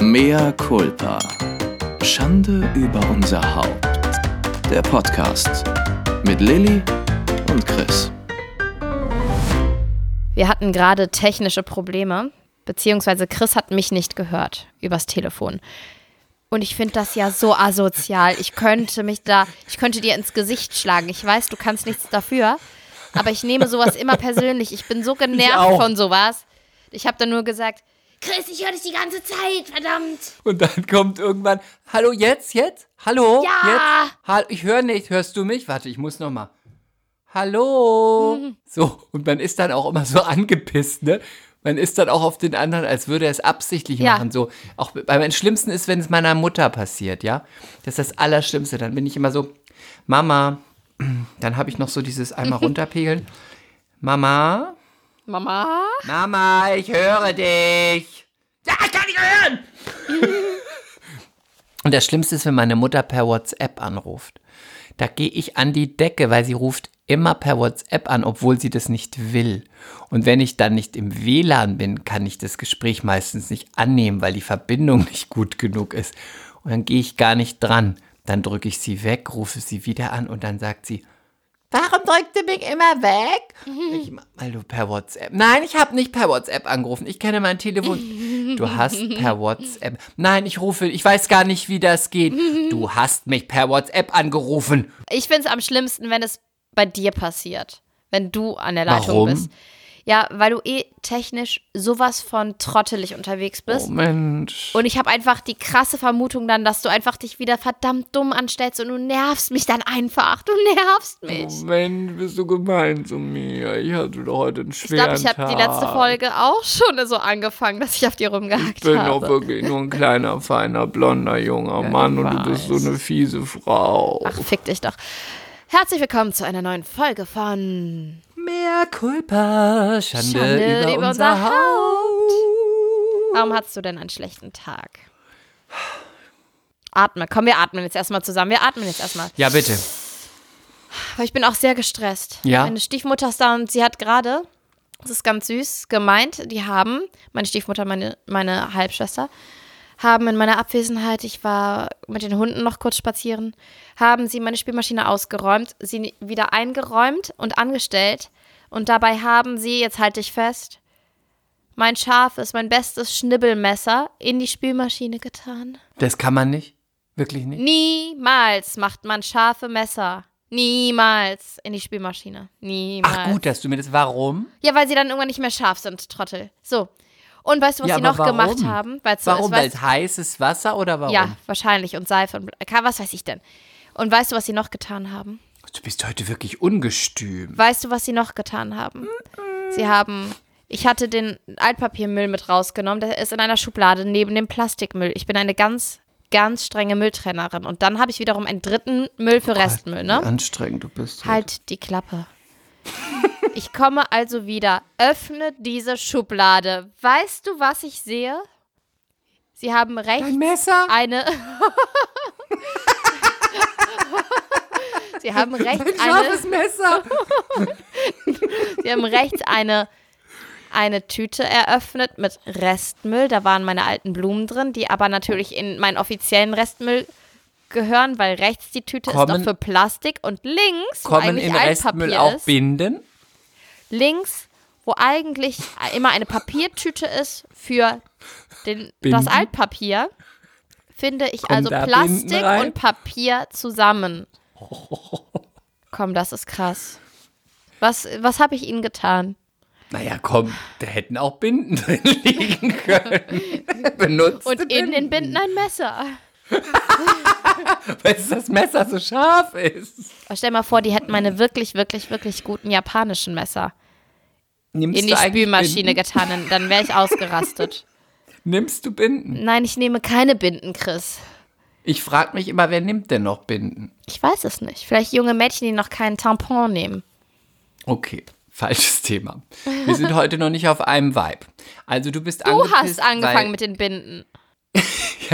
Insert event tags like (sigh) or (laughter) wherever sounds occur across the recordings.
Mea culpa. Schande über unser Haupt. Der Podcast mit Lilly und Chris. Wir hatten gerade technische Probleme, beziehungsweise Chris hat mich nicht gehört übers Telefon. Und ich finde das ja so asozial. Ich könnte mich da, ich könnte dir ins Gesicht schlagen. Ich weiß, du kannst nichts dafür, aber ich nehme sowas immer persönlich. Ich bin so genervt von sowas. Ich habe dann nur gesagt, Chris, ich höre dich die ganze Zeit, verdammt. Und dann kommt irgendwann, hallo, jetzt, jetzt? Hallo? Ja. Jetzt? Hallo, ich höre nicht. Hörst du mich? Warte, ich muss noch mal. Hallo? Mhm. (laughs) So, und man ist dann auch immer so angepisst, ne? Man ist dann auch auf den anderen, als würde er es absichtlich Ja. machen. So, auch beim Schlimmsten ist, wenn es meiner Mutter passiert, ja? Das ist das Allerschlimmste. Dann bin ich immer so, Mama, (clears throat) dann habe ich noch so dieses einmal (laughs) runterpegeln. Mama, Mama? Mama, ich höre dich. Ja, ich kann nicht hören. (laughs) Und das Schlimmste ist, wenn meine Mutter per WhatsApp anruft. Da gehe ich an die Decke, weil sie ruft immer per WhatsApp an, obwohl sie das nicht will. Und wenn ich dann nicht im WLAN bin, kann ich das Gespräch meistens nicht annehmen, weil die Verbindung (laughs) nicht gut genug ist. Und dann gehe ich gar nicht dran. Dann drücke ich sie weg, rufe sie wieder an und dann sagt sie, Warum drückt du mich immer weg? Ich, weil du per WhatsApp. Nein, ich habe nicht per WhatsApp angerufen. Ich kenne mein Telefon. Du hast per WhatsApp. Nein, ich rufe. Ich weiß gar nicht, wie das geht. Du hast mich per WhatsApp angerufen. Ich finde es am schlimmsten, wenn es bei dir passiert. Wenn du an der Leitung Warum? bist. Ja, weil du eh technisch sowas von trottelig unterwegs bist. Oh Mensch. Und ich habe einfach die krasse Vermutung dann, dass du einfach dich wieder verdammt dumm anstellst und du nervst mich dann einfach. Du nervst mich. Oh Mensch, bist du gemein zu mir. Ich hatte doch heute einen Ich schweren glaube, ich habe die letzte. Folge auch schon so angefangen, dass ich auf dir rumgehackt Ich bin habe. doch wirklich nur ein kleiner, feiner, blonder, junger (laughs) Mann und du bist so eine fiese Frau. Ach, fick dich doch. Herzlich willkommen zu einer neuen Folge von Mehr Culpa, Schande, Schande über, über unser unser Haut. Warum hattest du denn einen schlechten Tag? Atme. Komm, wir atmen jetzt erstmal zusammen. Wir atmen jetzt erstmal. Ja, bitte. Weil ich bin auch sehr gestresst. Ja? Meine Stiefmutter ist da und sie hat gerade, das ist ganz süß, gemeint, die haben, meine Stiefmutter, meine, meine Halbschwester, haben in meiner Abwesenheit, ich war mit den Hunden noch kurz spazieren, haben sie meine Spielmaschine ausgeräumt, sie wieder eingeräumt und angestellt. Und dabei haben sie, jetzt halte ich fest, mein scharfes, mein bestes Schnibbelmesser in die Spülmaschine getan. Das kann man nicht. Wirklich nicht. Niemals macht man scharfe Messer. Niemals in die Spülmaschine. Niemals. Ach gut, dass du mir das. Warum? Ja, weil sie dann irgendwann nicht mehr scharf sind, Trottel. So. Und weißt du, was Ja, sie noch warum? gemacht haben? Weil's Warum? Weil es heißes Wasser oder warum? Ja, wahrscheinlich. Und Seife und was weiß ich denn. Und weißt du, was sie noch getan haben? Du bist heute wirklich ungestüm. Weißt du, was sie noch getan haben? Sie haben. Ich hatte den Altpapiermüll mit rausgenommen. Der ist in einer Schublade neben dem Plastikmüll. Ich bin eine ganz, ganz strenge Mülltrennerin. Und dann habe ich wiederum einen dritten Müll für Restmüll, ne? Wie anstrengend du bist. heute. Halt die Klappe. Ich komme also wieder, öffne diese Schublade. Weißt du, was ich sehe? Sie haben rechts Ein Messer? eine. Sie haben rechts Ein eine. Messer. Sie haben rechts eine, eine Tüte eröffnet mit Restmüll. Da waren meine alten Blumen drin, die aber natürlich in meinen offiziellen Restmüll gehören, weil rechts die Tüte ist Kommen- noch für Plastik und links, wo Kommen eigentlich in Restmüll Altpapier auch ist, Binden? links, wo eigentlich immer eine Papiertüte ist für den, das Binden? Altpapier, finde ich Kommen also Plastik Binden und Papier zusammen. Komm, das ist krass. Was, was habe ich Ihnen getan? Naja, komm, da hätten auch Binden drin (laughs) liegen können. (laughs) Benutzt. Und in den Binden ein Messer. (laughs) Weil das Messer so scharf ist. Aber stell mal vor, die hätten meine wirklich, wirklich, wirklich guten japanischen Messer Nimmst in die Spülmaschine Binden? getan. Dann- wäre ich ausgerastet. (laughs) Nimmst du Binden? Nein, ich nehme keine Binden, Chris. Ich frage mich immer, wer nimmt denn noch Binden? Ich weiß es nicht. Vielleicht junge Mädchen, die noch keinen Tampon nehmen. Okay, falsches Thema. Wir sind heute noch nicht auf einem Vibe. Also du bist Du hast angefangen mit den Binden.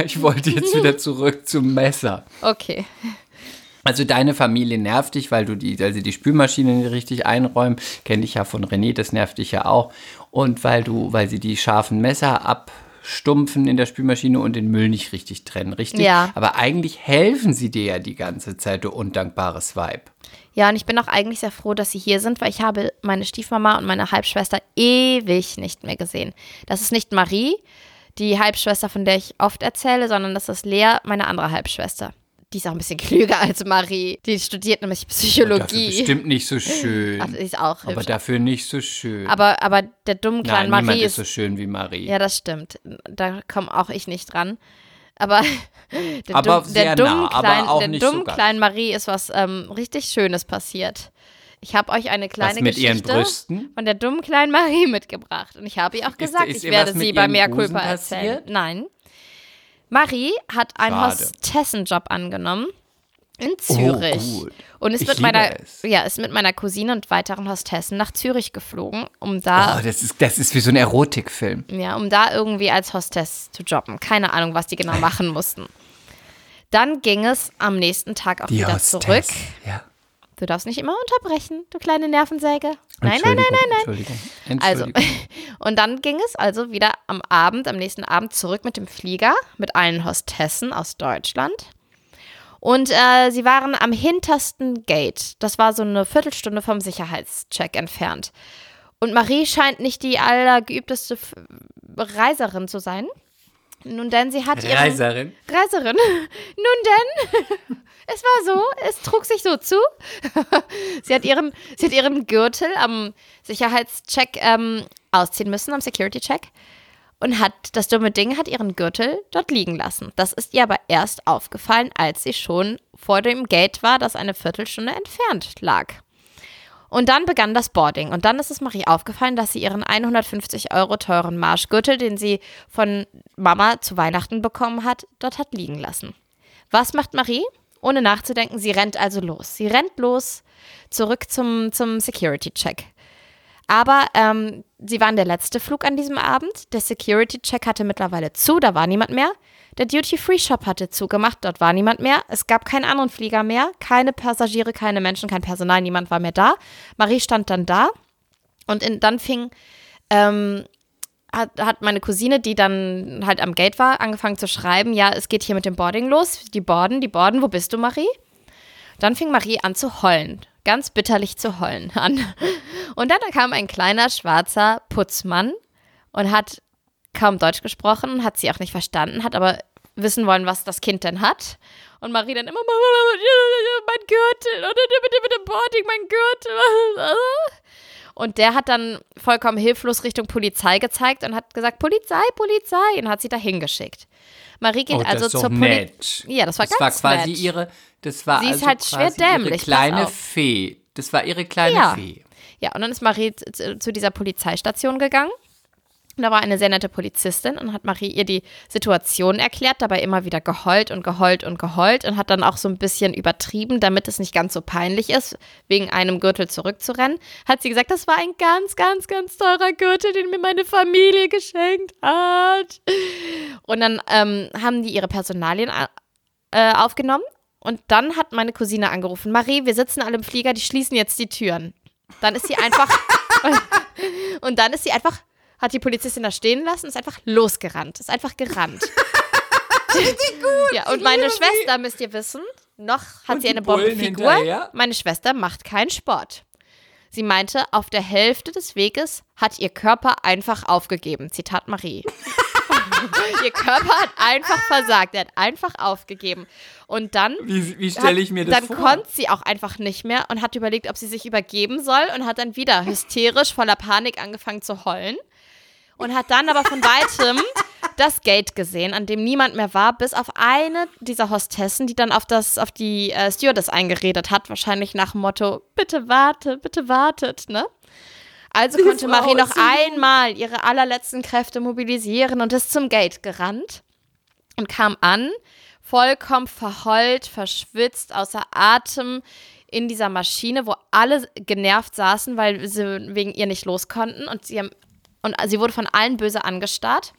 Ich wollte jetzt wieder (laughs) zurück zum Messer. Okay. Also deine Familie nervt dich, weil du die, also die Spülmaschine nicht richtig einräumen. Kenne ich ja von René, das nervt dich ja auch. Und weil du, weil sie die scharfen Messer Stumpfen in der Spülmaschine und den Müll nicht richtig trennen, richtig? Ja. Aber eigentlich helfen sie dir ja die ganze Zeit, du undankbares Weib. Ja, und ich bin auch eigentlich sehr froh, dass sie hier sind, weil ich habe meine Stiefmama und meine Halbschwester ewig nicht mehr gesehen. Das ist nicht Marie, die Halbschwester, von der ich oft erzähle, sondern das ist Lea, meine andere Halbschwester. Die ist auch ein bisschen (laughs) klüger als Marie. Die studiert nämlich Psychologie. bestimmt nicht so schön. Ach, die ist auch aber hübsch. dafür nicht so schön. Aber, aber der dummen kleinen Nein, niemand Marie ist so schön wie Marie. ja, das stimmt. Da komme auch ich nicht dran. Aber (laughs) der, Aber dumm, der dummen, nah, aber kleinen, auch der so dummen ganz. kleinen Marie ist was ähm, richtig Schönes passiert. Ich habe euch eine kleine Geschichte von der dummen kleinen Marie mitgebracht. Und ich habe ihr auch gesagt, ist ich ihr werde sie bei Culpa erzählen. Nein. Marie hat einen. Hostessenjob angenommen in Zürich. Oh. Und ist Ich mit meiner, es. ja, ist mit meiner Cousine und weiteren Hostessen nach Zürich geflogen, um da Oh, das ist, das ist wie so ein Erotikfilm. ja, um da irgendwie als Hostess zu jobben. Keine Ahnung, was die genau machen mussten. Dann ging es am nächsten Tag auch Die wieder Hostess. zurück. Ja. Du darfst nicht immer unterbrechen, du kleine Nervensäge. Nein, nein, nein, nein, nein. Entschuldigung. Also, Entschuldigung. (laughs) und dann ging es also wieder am Abend, am nächsten Abend zurück mit dem Flieger, mit allen Hostessen aus Deutschland. Und äh, sie waren am hintersten Gate. Das war so eine Viertelstunde vom Sicherheitscheck entfernt. Und Marie scheint nicht die allergeübteste Reiserin zu sein. Nun denn, sie hat ihren... Reiserin. Reiserin. (laughs) Nun denn, (laughs) es war so, es trug sich so zu. (laughs) sie, hat ihren, sie hat ihren Gürtel am Sicherheitscheck ähm, ausziehen müssen, am Security-Check. Und hat, das dumme Ding hat ihren Gürtel dort liegen lassen. Das ist ihr aber erst aufgefallen, als sie schon vor dem Gate war, das eine Viertelstunde entfernt lag. Und dann begann das Boarding. Und dann ist es Marie aufgefallen, dass sie ihren 150 Euro teuren Marschgürtel, den sie von Mama zu Weihnachten bekommen hat, dort hat liegen lassen. Was macht Marie? Ohne nachzudenken, sie rennt also los. Sie rennt los zurück zum, zum Security-Check. Aber ähm, sie waren der letzte Flug an diesem Abend. Der Security-Check hatte mittlerweile zu, da war niemand mehr. Der Duty-Free-Shop hatte zugemacht, dort war niemand mehr. Es gab keinen anderen Flieger mehr, keine Passagiere, keine Menschen, kein Personal, niemand war mehr da. Marie stand dann da und in, dann fing, ähm, hat, hat meine Cousine, die dann halt am Gate war, angefangen zu schreiben, ja, es geht hier mit dem Boarding los, die borden, die borden, wo bist du, Marie? Dann fing Marie an zu heulen, ganz bitterlich zu heulen (laughs) an. Und dann kam ein kleiner schwarzer Putzmann und hat kaum Deutsch gesprochen, hat sie auch nicht verstanden, hat aber wissen wollen, was das Kind denn hat. Und Marie dann immer, mein Gürtel, bitte, bitte, Boarding, mein Gürtel. (laughs) Und der hat dann vollkommen hilflos Richtung Polizei gezeigt und hat gesagt, Polizei, Polizei, und hat sie dahin geschickt. Marie geht Oh, also ist zur Polizei. Ja, das war das ganz war quasi nett. ihre, das war Sie ist also halt schwer quasi ihre dämlich, pass kleine. Fee. Das war ihre kleine Ja. Fee. Ja, und dann ist Marie zu dieser Polizeistation gegangen. Und da war eine sehr nette Polizistin und hat Marie ihr die Situation erklärt, dabei immer wieder geheult und geheult und geheult und hat dann auch so ein bisschen übertrieben, damit es nicht ganz so peinlich ist, wegen einem Gürtel zurückzurennen. Hat sie gesagt, das war ein ganz, ganz, ganz teurer Gürtel, den mir meine Familie geschenkt hat. Und dann ähm, haben die ihre Personalien äh, aufgenommen und dann hat meine Cousine angerufen, Marie, wir sitzen alle im Flieger, die schließen jetzt die Türen. Dann ist sie einfach (laughs) und dann ist sie einfach hat die Polizistin da stehen lassen, ist einfach losgerannt, ist einfach gerannt. (laughs) Richtig gut. Ja, und meine Schwester, müsst ihr wissen, noch hat Und sie eine Bombenfigur. hinterher? Meine Schwester macht keinen Sport. Sie meinte, auf der Hälfte des Weges hat ihr Körper einfach aufgegeben. Zitat Marie. (laughs) ihr Körper hat einfach versagt. Er hat einfach aufgegeben. Und dann Wie, wie stelle ich mir das dann vor? konnte sie auch einfach nicht mehr und hat überlegt, ob sie sich übergeben soll und hat dann wieder hysterisch voller Panik angefangen zu heulen und hat dann aber von weitem (laughs) das Gate gesehen, an dem niemand mehr war, bis auf eine dieser Hostessen, die dann auf das auf die äh, Stewardess eingeredet hat, wahrscheinlich nach dem Motto bitte warte, bitte wartet, ne? Also konnte Frau Marie noch einmal ihre allerletzten Kräfte mobilisieren und ist zum Gate gerannt und kam an, vollkommen verheult, verschwitzt, außer Atem in dieser Maschine, wo alle genervt saßen, weil sie wegen ihr nicht los konnten und sie, haben- und sie wurde von allen böse angestarrt.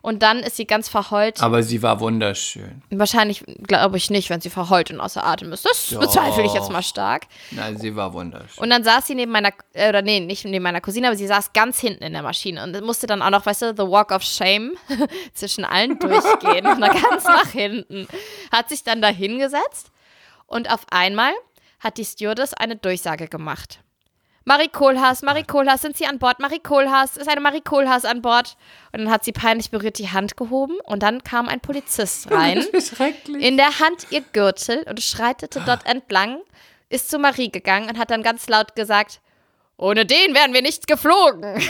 Und dann ist sie ganz verheult. Aber sie war wunderschön. Wahrscheinlich glaube ich nicht, wenn sie verheult und außer Atem ist. Das bezweifle ich jetzt mal stark. Nein, sie war wunderschön. Und dann saß sie neben meiner, äh, oder nee, nicht neben meiner Cousine, aber sie saß ganz hinten in der Maschine und musste dann auch noch, weißt du, the walk of shame (laughs) zwischen allen durchgehen (laughs) und dann ganz nach hinten. Hat sich dann da hingesetzt und auf einmal hat die Stewardess eine Durchsage gemacht. Marie Kohlhaas, Marie Kohlhaas, sind Sie an Bord? Marie Kohlhaas, ist eine Marie Kohlhaas an Bord? Und dann hat sie peinlich berührt die Hand gehoben und dann kam ein Polizist (laughs) rein. Schrecklich. In der Hand ihr Gürtel und schreitete dort entlang, ist zu Marie gegangen und hat dann ganz laut gesagt, ohne den wären wir nicht geflogen. (laughs)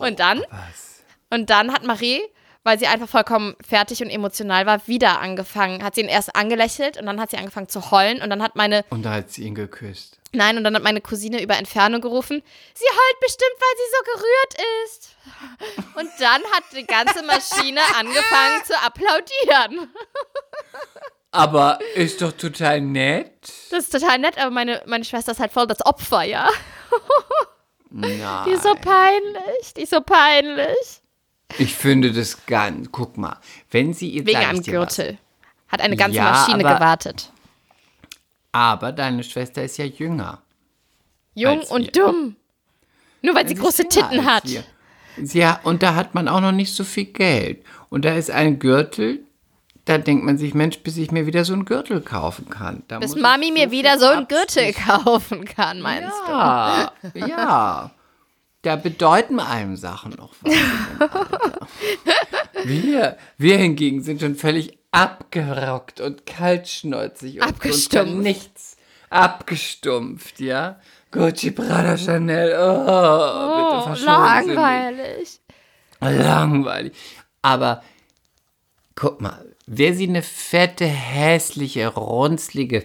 und dann, Was? und dann hat Marie, weil sie einfach vollkommen fertig und emotional war, wieder angefangen. Hat sie ihn erst angelächelt und dann hat sie angefangen zu heulen und dann hat meine, Und da hat sie ihn geküsst. nein, und dann hat meine Cousine über Entfernung gerufen, sie heult bestimmt, weil sie so gerührt ist. Und dann hat die ganze Maschine (laughs) angefangen zu applaudieren. Aber ist doch total nett. Das ist total nett, aber meine, meine Schwester ist halt voll das Opfer, ja. Nein. Die ist so peinlich, die ist so peinlich. Ich finde das ganz. Guck mal, wenn sie ihr Wegen einem dir was. Gürtel. Hat eine ganze Ja, Maschine aber- gewartet. Aber deine Schwester ist ja jünger. Jung und wir. dumm. Nur weil sie ist große Titten hat. wir. Ja, und da hat man auch noch nicht so viel Geld. Und da ist ein Gürtel, da denkt man sich, Mensch, bis ich mir wieder so einen Gürtel kaufen kann. Da Bis Mami mir wieder so einen Gürtel (laughs) kaufen kann, meinst du? Ja, ja. Da bedeuten einem Sachen noch was. (laughs) Wir, wir hingegen sind schon völlig abgerockt und kaltschnäuzig und Abgestumpft. kann nichts abgestumpft, ja. Gucci, Prada, Chanel, oh, bitte Oh, mich. langweilig. Langweilig. Aber guck mal, wäre sie eine fette, hässliche, runzlige,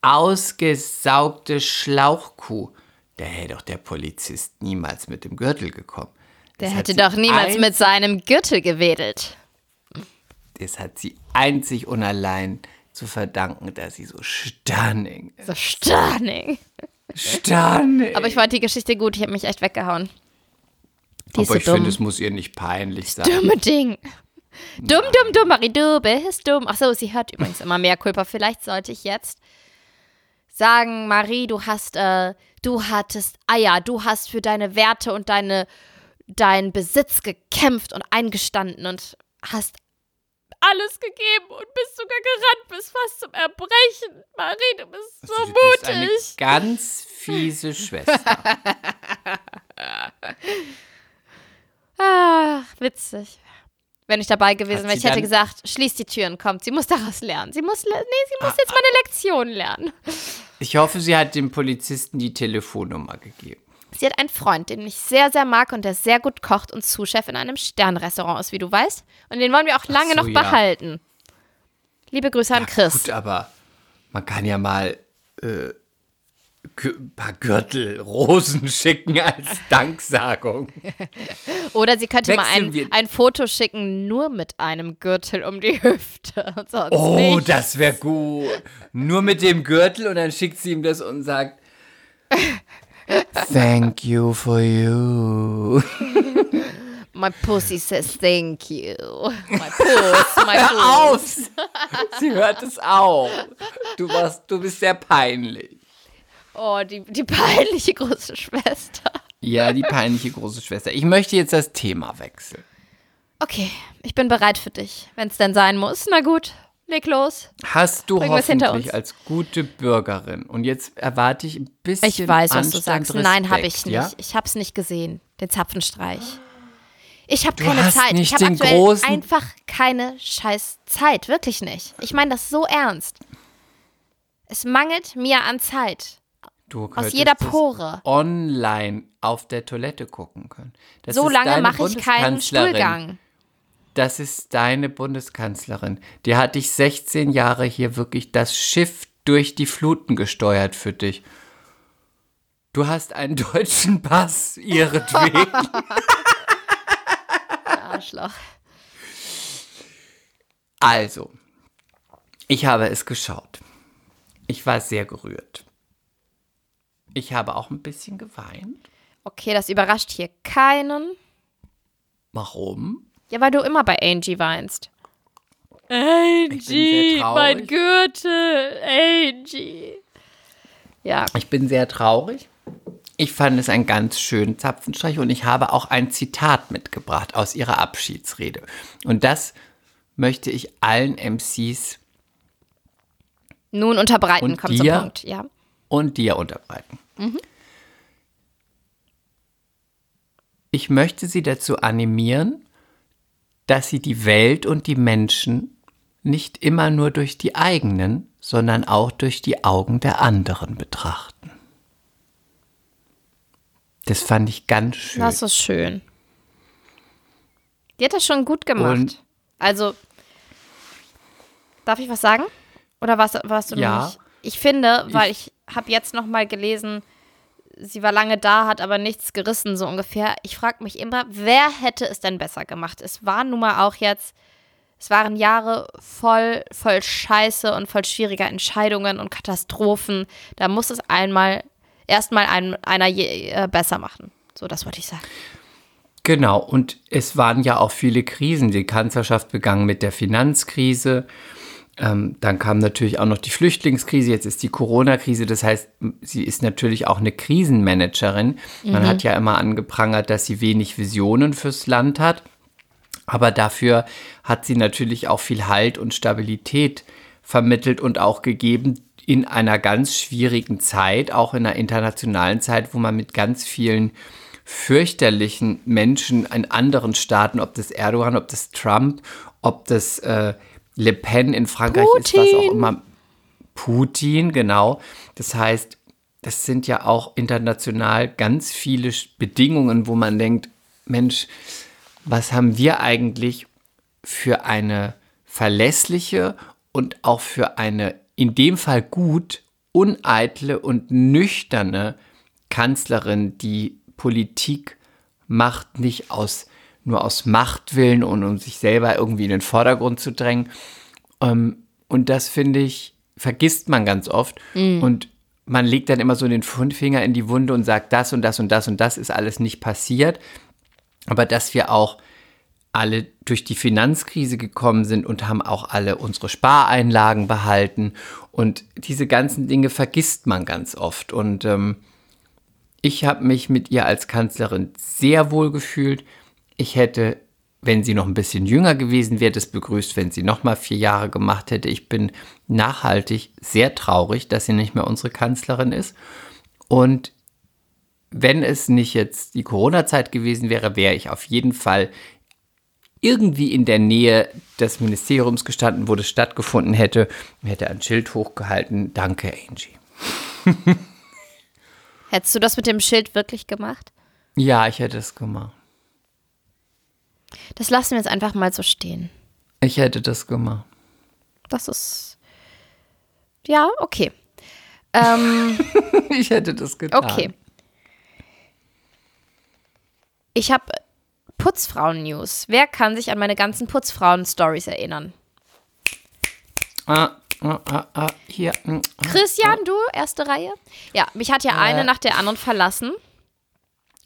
ausgesaugte Schlauchkuh, da hätte doch der Polizist niemals mit dem Gürtel gekommen. Der Das hat hätte doch niemals mit seinem Gürtel gewedelt. Das hat sie einzig und allein zu verdanken, dass sie so stunning ist. So stunning. Stunning. Aber ich fand die Geschichte gut, ich habe mich echt weggehauen. Die Aber so ich finde, es muss ihr nicht peinlich sein. Dumme Ding. Dumm, dumm, dumm, Marie, du bist dumm. Achso, sie hört übrigens immer mehr Kulpa. Vielleicht sollte ich jetzt sagen, Marie, du hast, äh, du hattest Eier, du hast für deine Werte und deine, deinen Besitz gekämpft und eingestanden und hast alles gegeben und bist sogar gerannt bis fast zum Erbrechen. Marie, du bist so Du bist eine mutig. ganz fiese Schwester. Ach, (laughs) witzig. Wenn ich dabei gewesen wäre, ich hätte gesagt, schließ die Türen, kommt. Sie muss daraus lernen. Sie muss, nee, sie Ah, muss jetzt mal eine Lektion lernen. Ich hoffe, sie hat dem Polizisten die Telefonnummer gegeben. Sie hat einen Freund, den ich sehr, sehr mag und der sehr gut kocht und Zuschef in einem Sternrestaurant ist, wie du weißt. Und den wollen wir auch lange so, noch ja. behalten. Liebe Grüße an Chris. Gut, aber man kann ja mal äh, paar Gürtel, Rosen (laughs) schicken als Danksagung. (laughs) Oder sie könnte mal Wechseln ein, wir- ein Foto schicken, nur mit einem Gürtel um die Hüfte. (laughs) Oh, nicht. das wäre gut. Nur mit dem Gürtel und dann schickt sie ihm das und sagt, Thank you for you. My pussy says thank you. My puss, my puss. Auf! Sie hört es auch. Du, warst, du bist sehr peinlich. Oh, die, die peinliche große Schwester. Ja, die peinliche große Schwester. Ich möchte jetzt das Thema wechseln. Okay, ich bin bereit für dich, wenn es denn sein muss. Na gut, leg los. Hast du hinter hoffentlich als gute Bürgerin und jetzt erwarte ich ein bisschen Ich weiß, was du Anstand, sagst. Nein, habe Respekt, ich nicht. Ja? Ich habe es nicht gesehen, den Zapfenstreich. Ich habe Du keine hast Zeit. nicht ich habe aktuell großen- einfach keine scheiß Zeit. Wirklich nicht. Ich meine das so ernst. Es mangelt mir an Zeit. Du Aus jeder Pore. online auf der Toilette gucken können. Das So ist lange mache ich keinen. Stuhlgang. Das ist deine Bundeskanzlerin. Die hat dich 16 Jahre hier wirklich das Schiff durch die Fluten gesteuert für dich. Du hast einen (laughs) deutschen Pass ihretwegen. (laughs) Arschloch. Also, ich habe es geschaut. Ich war sehr gerührt. Ich habe auch ein bisschen geweint. Okay, das überrascht hier keinen. Warum? Ja, weil du immer bei Angie weinst. Angie, mein Gürtel, Angie. Ja, Ich bin sehr traurig. Ich fand es einen ganz schönen Zapfenstreich und ich habe auch ein Zitat mitgebracht aus ihrer Abschiedsrede. Und das möchte ich allen MCs nun unterbreiten, Und kommt dir? zum Punkt. Ja. Und dir unterbreiten. Ich möchte Sie dazu animieren, dass Sie die Welt und die Menschen nicht immer nur durch die eigenen, sondern auch durch die Augen der anderen betrachten. Das fand ich ganz schön. Das ist schön. Die hat das schon gut gemacht. Und- also, darf ich was sagen? Oder warst, warst du noch Ja. nicht? Ich finde, weil ich, habe jetzt noch mal gelesen, sie war lange da, hat aber nichts gerissen, so ungefähr. Ich frage mich immer, wer hätte es denn besser gemacht? Es war nun mal auch jetzt, es waren Jahre voll, voll Scheiße und voll schwieriger Entscheidungen und Katastrophen. Da muss es einmal, erstmal ein, einer je, äh, besser machen. So, das wollte ich sagen. Genau, und es waren ja auch viele Krisen. Die Kanzlerschaft begann mit der Finanzkrise. Ähm, dann kam natürlich auch noch die Flüchtlingskrise, jetzt ist die Corona-Krise. Das heißt, sie ist natürlich auch eine Krisenmanagerin. Man hat ja immer angeprangert, dass sie wenig Visionen fürs Land hat. Aber dafür hat sie natürlich auch viel Halt und Stabilität vermittelt und auch gegeben in einer ganz schwierigen Zeit, auch in einer internationalen Zeit, wo man mit ganz vielen fürchterlichen Menschen in anderen Staaten, ob das Erdogan, ob das Trump, ob das äh, Le Pen in Frankreich ist, was auch Putin. immer. Putin, genau. Das heißt, das sind ja auch international ganz viele Bedingungen, wo man denkt, Mensch, was haben wir eigentlich für eine verlässliche und auch für eine in dem Fall gut, uneitle und nüchterne Kanzlerin, die Politik macht, nicht aus, nur aus Machtwillen und um sich selber irgendwie in den Vordergrund zu drängen. Ähm, und das finde ich, vergisst man ganz oft. Und man legt dann immer so den Finger in die Wunde und sagt, das und das und das und das ist alles nicht passiert. Aber dass wir auch alle durch die Finanzkrise gekommen sind und haben auch alle unsere Spareinlagen behalten. Und diese ganzen Dinge vergisst man ganz oft. Und ähm, ich habe mich mit ihr als Kanzlerin sehr wohl gefühlt. Ich hätte, wenn sie noch ein bisschen jünger gewesen wäre, das begrüßt, wenn sie noch mal vier Jahre gemacht hätte. Ich bin nachhaltig sehr traurig, dass sie nicht mehr unsere Kanzlerin ist. Und wenn es nicht jetzt die Corona-Zeit gewesen wäre, wäre ich auf jeden Fall irgendwie in der Nähe des Ministeriums gestanden, wo das stattgefunden hätte, hätte ein Schild hochgehalten. Danke, Angie. (laughs) Hättest du das mit dem Schild wirklich gemacht? Ja, ich hätte es gemacht. Das lassen wir jetzt einfach mal so stehen. Ich hätte das gemacht. Das ist. Ja, okay. Ähm, (laughs) Ich hätte das getan. okay. Ich habe Putzfrauen-News. Wer kann sich an meine ganzen Putzfrauen-Stories erinnern? Ah, ah, ah, ah, hier. mm, ah. Christian, du, erste Reihe? Ja, mich hat ja eine Äh. nach der anderen verlassen.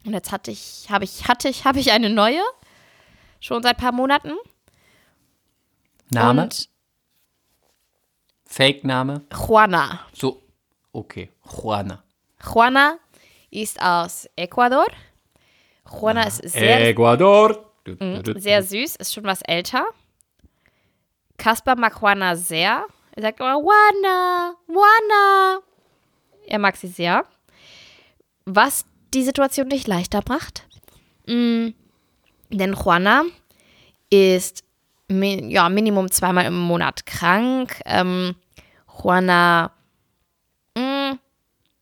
Und jetzt hatte ich, habe ich, hatte ich, habe ich eine neue. Schon seit ein paar Monaten. Name? Und Fake-Name? Juana. So, okay. Juana. Juana ist aus Ecuador. Juana ist sehr, Ecuador. sehr süß, ist schon was älter. Kaspar mag Juana sehr. Er sagt immer, Juana, Juana. Er mag sie sehr. Was die Situation nicht leichter macht. Mm, denn Juana ist ja, Minimum zweimal im Monat krank. Ähm, Juana, mm,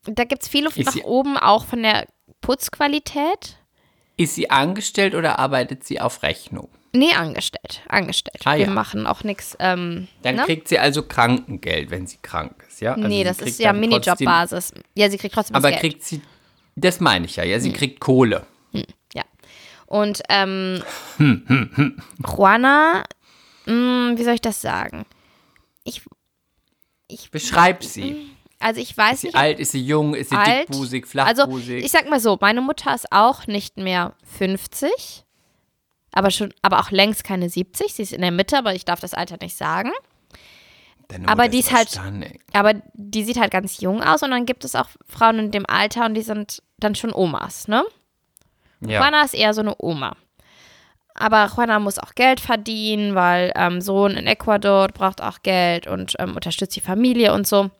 da gibt es viel Luft Ist nach sie- oben, auch von der Putzqualität. Ist sie angestellt oder arbeitet sie auf Rechnung? Nee, angestellt. Angestellt. Ah, Wir ja. machen auch nichts. Ähm, Dann ne? kriegt sie also Krankengeld, wenn sie krank ist, ja? Also nee, das ist ja Minijobbasis. Ja, sie kriegt trotzdem Aber das Geld. kriegt sie, das meine ich ja, ja, sie kriegt Kohle. Ja. Und ähm, Hm, Juana, mh, wie soll ich das sagen? Ich, ich, Beschreib sie. also ich weiß Ist sie nicht, alt, ist sie jung, ist sie alt. dickbusig, Also flachbusig? ich sag mal so, meine Mutter ist auch nicht mehr 50. aber schon, aber auch längst keine 70. Sie ist in der Mitte, aber ich darf das Alter nicht sagen. Aber die ist halt- stunning. Aber die sieht halt ganz jung aus und dann gibt es auch Frauen in dem Alter und die sind dann schon Omas, ne? Ja. Juana ist eher so eine Oma. Aber Juana muss auch Geld verdienen, weil ähm, Sohn in Ecuador braucht auch Geld und ähm, unterstützt die Familie und so.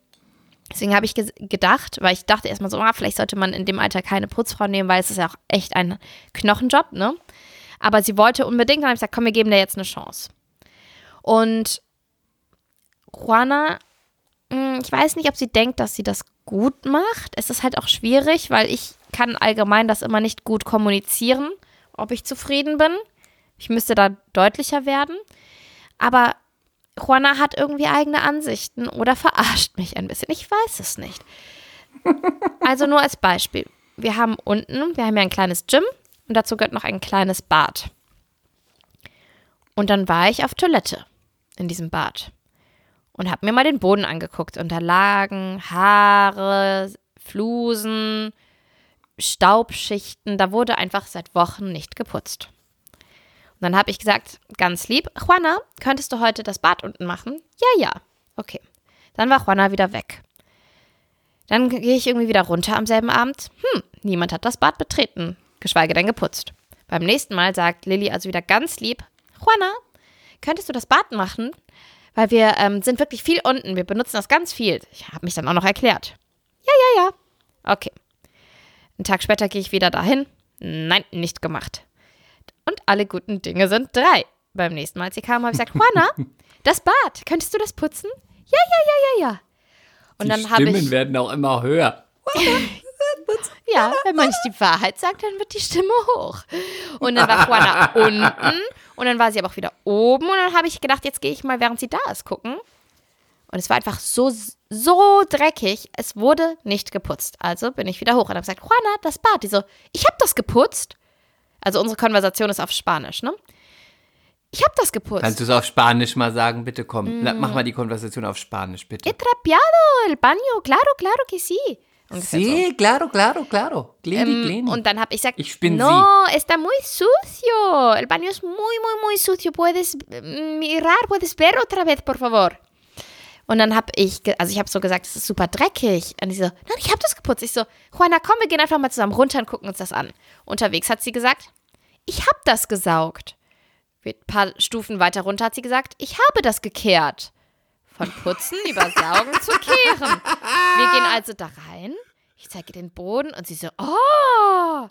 Deswegen habe ich gedacht, weil ich dachte erstmal so, ah, vielleicht sollte man in dem Alter keine Putzfrau nehmen, weil es ist ja auch echt ein Knochenjob, ne? Aber sie wollte unbedingt, dann habe ich gesagt, komm, wir geben dir jetzt eine Chance. Und Juana, mh, ich weiß nicht, ob sie denkt, dass sie das gut macht. Es ist halt auch schwierig, weil ich kann allgemein das immer nicht gut kommunizieren, ob ich zufrieden bin. Ich müsste da deutlicher werden. Aber Juana hat irgendwie eigene Ansichten oder verarscht mich ein bisschen. Ich weiß es nicht. Also nur als Beispiel. Wir haben unten, wir haben ja ein kleines Gym und dazu gehört noch ein kleines Bad. Und dann war ich auf Toilette in diesem Bad und habe mir mal den Boden angeguckt. Und da lagen Haare, Flusen, Staubschichten. Da wurde einfach seit Wochen nicht geputzt. Und dann habe ich gesagt, ganz lieb, Juana, könntest du heute das Bad unten machen? Ja, ja. Okay. Dann war Juana wieder weg. Dann gehe ich irgendwie wieder runter am selben Abend. Hm, niemand hat das Bad betreten, geschweige denn geputzt. Beim nächsten Mal sagt Lilly also wieder ganz lieb, Juana, könntest du das Bad machen? Weil wir ähm, sind wirklich viel unten, wir benutzen das ganz viel. Ich habe mich dann auch noch erklärt. Ja, ja, ja. Okay. Einen Tag später gehe ich wieder dahin. Nein, nicht gemacht. Und alle guten Dinge sind drei. Beim nächsten Mal, als sie kam, habe ich gesagt, Juana, (laughs) das Bad, könntest du das putzen? Ja, ja, ja, ja, ja. Und die dann habe Stimmen ich, werden auch immer höher. (laughs) ja, wenn man nicht die Wahrheit sagt, dann wird die Stimme hoch. Und dann war Juana (laughs) unten und dann war sie aber auch wieder oben und dann habe ich gedacht, jetzt gehe ich mal, während sie da ist, gucken. Und es war einfach so, so dreckig, es wurde nicht geputzt. Also bin ich wieder hoch und habe gesagt, Juana, das Bad. Die so, ich habe das geputzt. Also unsere Konversation ist auf Spanisch, ne? Ich habe das geputzt. Kannst du es auf Spanisch mal sagen? Bitte komm. Mm. Mach mal die Konversation auf Spanisch, bitte. He trapeado el baño, claro, claro que sí. Ungefähr so. Sí, claro, claro, claro. Glini, Ähm, glini. und dann habe ich gesagt, Ich bin no, está muy sucio. El baño es muy, muy, muy sucio. Puedes mm, mirar, puedes ver otra vez, por favor. Und dann habe ich, also ich habe so gesagt, es ist super dreckig. Und sie so, nein, ich habe das geputzt. Ich so, Juana, komm, wir gehen einfach mal zusammen runter und gucken uns das an. Unterwegs hat sie gesagt, ich habe das gesaugt. Ein paar Stufen weiter runter hat sie gesagt, ich habe das gekehrt. Von Putzen über Saugen zu Kehren. Wir gehen also da rein. Ich zeige ihr den Boden und sie so, oh.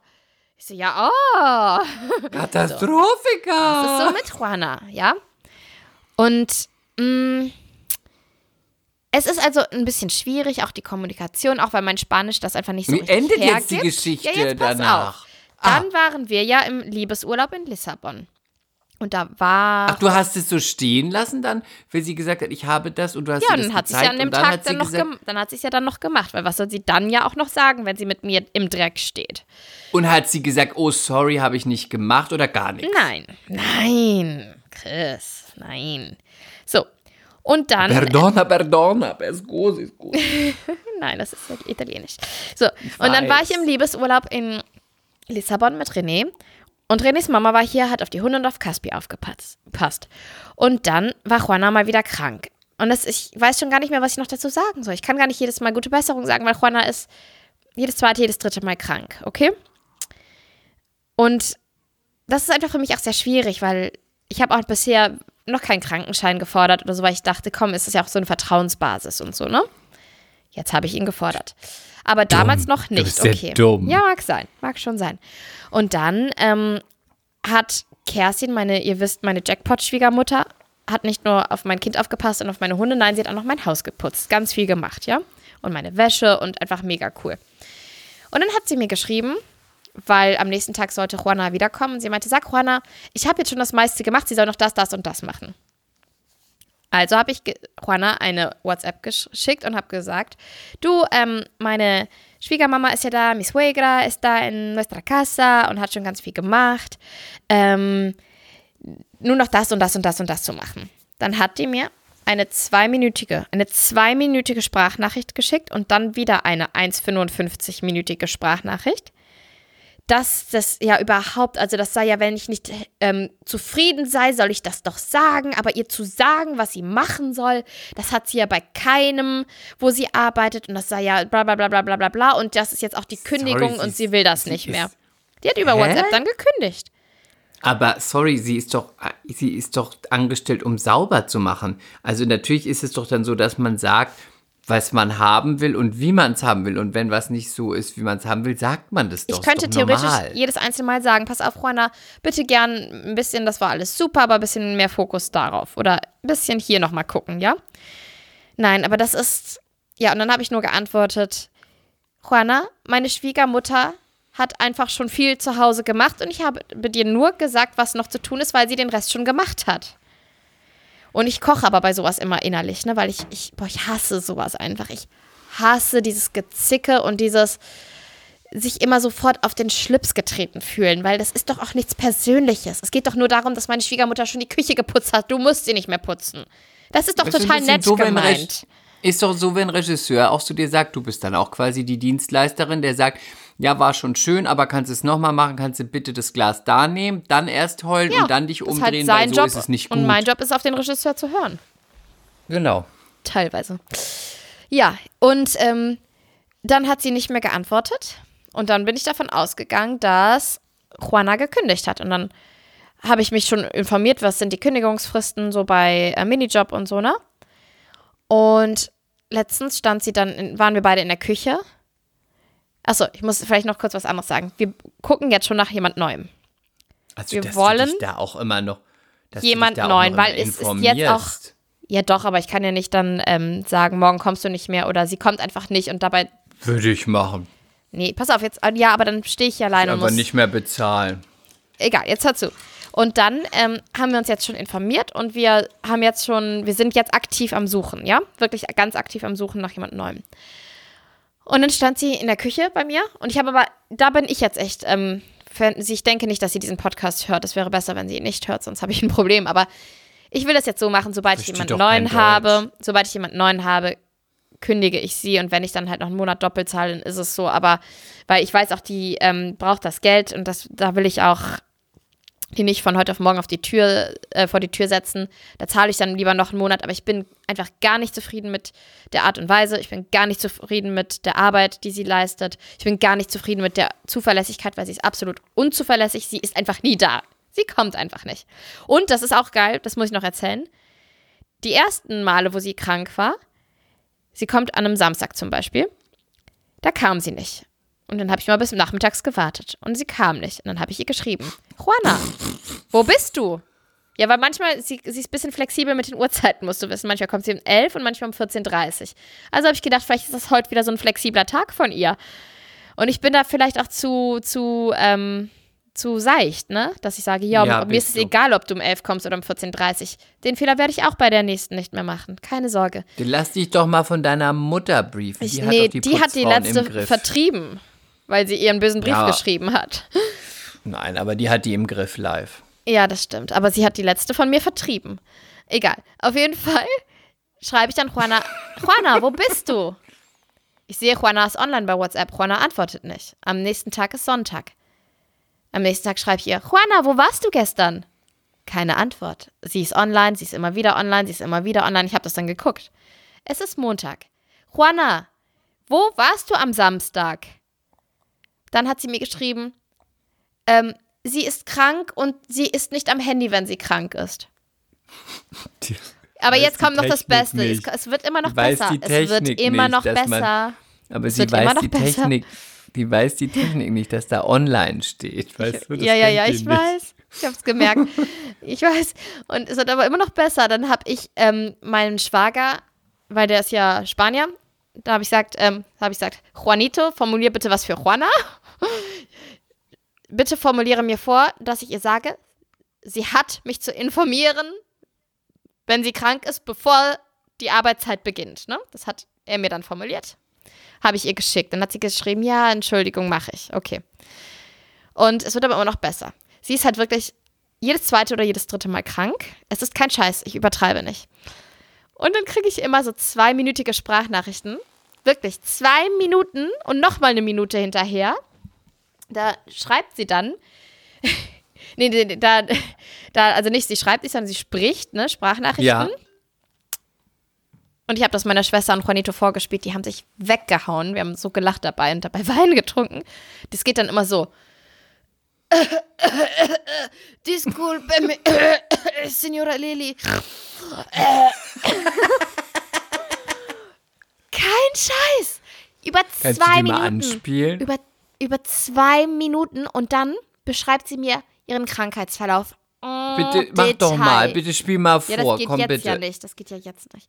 Ich so, ja, oh. Katastrophiker. Das ist so mit Juana, ja. Und mh, es ist also ein bisschen schwierig, auch die Kommunikation, auch weil mein Spanisch das einfach nicht so Wie richtig endet jetzt die hergibt. Geschichte ja, jetzt danach? Auf. Dann waren wir ja im Liebesurlaub in Lissabon. Und da war. Ach, du hast es so stehen lassen dann, weil sie gesagt hat, ich habe das und du hast ja, das dann hat gezeigt ja an dem dann Tag hat sie dann noch, gesagt, dann hat sie ja dann noch gemacht, weil was soll sie dann ja auch noch sagen, wenn sie mit mir im Dreck steht? und hat sie gesagt, oh sorry, habe ich nicht gemacht oder gar nichts. Nein, nein, Chris, nein. So, und dann. Perdona, perdona, ist gut. (laughs) Nein, das ist ja italienisch. So, und dann war ich im Liebesurlaub in Lissabon mit René. Und Renés Mama war hier, hat auf die Hunde und auf Caspi aufgepasst. passt. Und dann war Juana mal wieder krank. Und das, ich weiß schon gar nicht mehr, was ich noch dazu sagen soll. Ich kann gar nicht jedes Mal gute Besserung sagen, weil Juana ist jedes zweite, jedes dritte Mal krank, okay? Und das ist einfach für mich auch sehr schwierig, weil ich habe auch bisher noch keinen Krankenschein gefordert oder so, weil ich dachte, komm, es ist ja auch so eine Vertrauensbasis und so, ne? Jetzt habe ich ihn gefordert. Aber damals noch nicht. bist sehr okay. dumm. Ja, mag sein. Mag schon sein. Und dann ähm, hat Kerstin, meine, ihr wisst, meine Jackpot-Schwiegermutter, hat nicht nur auf mein Kind aufgepasst und auf meine Hunde, nein, sie hat auch noch mein Haus geputzt. Ganz viel gemacht, ja? Und meine Wäsche und einfach mega cool. Und dann hat sie mir geschrieben, weil am nächsten Tag sollte Juana wiederkommen. Und sie meinte, sag Juana, ich habe jetzt schon das meiste gemacht, sie soll noch das, das und das machen. Also habe ich Juana eine WhatsApp geschickt und habe gesagt, du, ähm, meine Schwiegermama ist ja da, mi suegra ist da in nuestra casa und hat schon ganz viel gemacht. Ähm, nur noch das und das und das und das zu machen. Dann hat die mir eine zweiminütige, eine zweiminütige Sprachnachricht geschickt und dann wieder eine 1,55-minütige Sprachnachricht. Dass das ja überhaupt, also das sei ja, wenn ich nicht ähm, zufrieden sei, soll ich das doch sagen, aber ihr zu sagen, was sie machen soll, das hat sie ja bei keinem, wo sie arbeitet und das sei ja bla bla bla bla bla bla bla und das ist jetzt auch die Kündigung Sorry, und sie sie will das sie nicht mehr. Die hat über Hä? WhatsApp dann gekündigt. Aber sorry, sie ist doch, sie ist doch angestellt, um sauber zu machen. Also natürlich ist es doch dann so, dass man sagt, was man haben will und wie man es haben will. Und wenn was nicht so ist, wie man es haben will, sagt man das doch. Ich könnte doch theoretisch normal. jedes einzelne Mal sagen, pass auf, Juana, bitte gern ein bisschen, das war alles super, aber ein bisschen mehr Fokus darauf. Oder ein bisschen hier nochmal gucken, ja? Nein, aber das ist, ja, und dann habe ich nur geantwortet, Juana, meine Schwiegermutter hat einfach schon viel zu Hause gemacht und ich habe dir nur gesagt, was noch zu tun ist, weil sie den Rest schon gemacht hat. Und ich koche aber bei sowas immer innerlich, ne, weil ich, ich, boah, ich hasse sowas einfach. Ich hasse dieses Gezicke und dieses sich immer sofort auf den Schlips getreten fühlen, weil das ist doch auch nichts Persönliches. Es geht doch nur darum, dass meine Schwiegermutter schon die Küche geputzt hat. Du musst sie nicht mehr putzen. Das ist doch Das ist total bisschen nett so, gemeint. Ist doch so, wenn ein Regisseur auch zu dir sagt, du bist dann auch quasi die Dienstleisterin, der sagt, ja, war schon schön, aber kannst du es nochmal machen, kannst du bitte das Glas da nehmen, dann erst heulen und dann dich ist umdrehen, halt weil so Job ist es nicht gut. und mein Job ist, auf den Regisseur zu hören. genau. Teilweise. Ja, und ähm, dann hat sie nicht mehr geantwortet. Und dann bin ich davon ausgegangen, dass Juana gekündigt hat. Und dann habe ich mich schon informiert, was sind die Kündigungsfristen so bei äh, Minijob und so, ne? Und letztens stand sie dann, in, waren wir beide in der Küche. Achso, ich muss vielleicht noch kurz was anderes sagen. Wir gucken jetzt schon nach jemand Neuem. Also, Wir dass wollen du dich da auch immer noch jemand Neuen, weil es ist jetzt auch. Ja, doch, aber ich kann ja nicht dann ähm, sagen, morgen kommst du nicht mehr oder sie kommt einfach nicht und dabei. Würde ich machen. Nee, pass auf, jetzt. Ja, aber dann stehe ich hier alleine und Aber nicht mehr bezahlen. Egal, jetzt hör zu. Und dann ähm, haben wir uns jetzt schon informiert und wir haben jetzt schon, wir sind jetzt aktiv am Suchen, ja? Wirklich ganz aktiv am Suchen nach jemand Neuem. Und dann stand sie in der Küche bei mir und ich habe aber, da bin ich jetzt echt, ähm, sie- ich denke nicht, dass sie diesen Podcast hört. Es wäre besser, wenn sie ihn nicht hört, sonst habe ich ein Problem. Aber ich will das jetzt so machen, sobald ich jemanden Neuen habe, sobald ich jemanden Neuen habe, kündige ich sie und wenn ich dann halt noch einen Monat doppelt zahle, dann ist es so. Aber weil ich weiß auch, die ähm, braucht das Geld und das, da will ich auch die nicht von heute auf morgen auf die Tür, äh, vor die Tür setzen. Da zahle ich dann lieber noch einen Monat, aber ich bin einfach gar nicht zufrieden mit der Art und Weise. Ich bin gar nicht zufrieden mit der Arbeit, die sie leistet. Ich bin gar nicht zufrieden mit der Zuverlässigkeit, weil sie ist absolut unzuverlässig. Sie ist einfach nie da. Sie kommt einfach nicht. Und das ist auch geil, das muss ich noch erzählen. Die ersten Male, wo sie krank war, sie kommt an einem Samstag zum Beispiel, da kam sie nicht. Und dann habe ich mal bis nachmittags gewartet und sie kam nicht. Und dann habe ich ihr geschrieben, Juana, wo bist du? Ja, weil manchmal, sie, sie ist ein bisschen flexibel mit den Uhrzeiten, musst du wissen. Manchmal kommt sie um 11 und manchmal um 14.30 Uhr. Also habe ich gedacht, vielleicht ist das heute wieder so ein flexibler Tag von ihr. Und ich bin da vielleicht auch zu, zu, ähm, zu seicht, ne? Dass ich sage, ja, Ja, mir ist es du. egal, ob du um 11 kommst oder um 14.30 Uhr. Den Fehler werde ich auch bei der nächsten nicht mehr machen. Keine Sorge. Lass dich doch mal von deiner Mutter briefen. Ich, die hat nee, doch die, die hat die letzte vertrieben, weil sie ihren bösen Brief Ja. geschrieben hat. Nein, aber die hat die im Griff live. Ja, das stimmt. Aber sie hat die letzte von mir vertrieben. Egal. Auf jeden Fall schreibe ich dann Juana, Juana, wo bist du? Ich sehe, Juana ist online bei WhatsApp. Juana antwortet nicht. Am nächsten Tag ist Sonntag. Am nächsten Tag schreibe ich ihr, Juana, wo warst du gestern? Keine Antwort. Sie ist online, sie ist immer wieder online, sie ist immer wieder online. Ich habe das dann geguckt. Es ist Montag. Juana, wo warst du am Samstag? Dann hat sie mir geschrieben, ähm, sie ist krank und sie ist nicht am Handy, wenn sie krank ist. Aber weiß jetzt die kommt noch das Beste. Es, nicht. es wird immer noch Die weiß besser. die Es wird immer nicht, noch dass man- besser. Aber Es sie wird immer weiß noch die besser. Technik, die weiß die Technik nicht, dass da online steht. Weißt du? Das ja, ja, ja, die ich nicht. weiß. Ich habe es gemerkt. (laughs) ich weiß. Und es wird aber immer noch besser. Dann habe ich ähm, meinen Schwager, weil der ist ja Spanier, da habe ich gesagt, ähm, habe ich gesagt, Juanito, formulier bitte was für Juana. bitte formuliere mir vor, dass ich ihr sage, sie hat mich zu informieren, wenn sie krank ist, bevor die Arbeitszeit beginnt. Ne? Das hat er mir dann formuliert. Habe ich ihr geschickt. Dann hat sie geschrieben, ja, Entschuldigung, mache ich. Okay. Und es wird aber immer noch besser. Sie ist halt wirklich jedes zweite oder jedes dritte Mal krank. Es ist kein Scheiß, ich übertreibe nicht. Und dann kriege ich immer so zweiminütige Sprachnachrichten. Wirklich zwei Minuten und nochmal eine Minute hinterher. da schreibt sie dann, (laughs) nee, nee, da, da, also nicht sie schreibt nicht, sondern sie spricht, ne, Sprachnachrichten. Ja. Und ich habe das meiner Schwester und Juanito vorgespielt, die haben sich weggehauen. Wir haben so gelacht dabei und dabei (laughs) Wein getrunken. Das geht dann immer so. Disculpeme, (coughs) Signora Lili. Kein Scheiß. Über Kannst zwei Minuten. anspielen? Über, über zwei Minuten und dann beschreibt sie mir ihren Krankheitsverlauf. En Bitte, mach doch Detail. mal. Bitte spiel mal Ja, das vor. geht Komm jetzt bitte. ja nicht. Das geht ja jetzt nicht.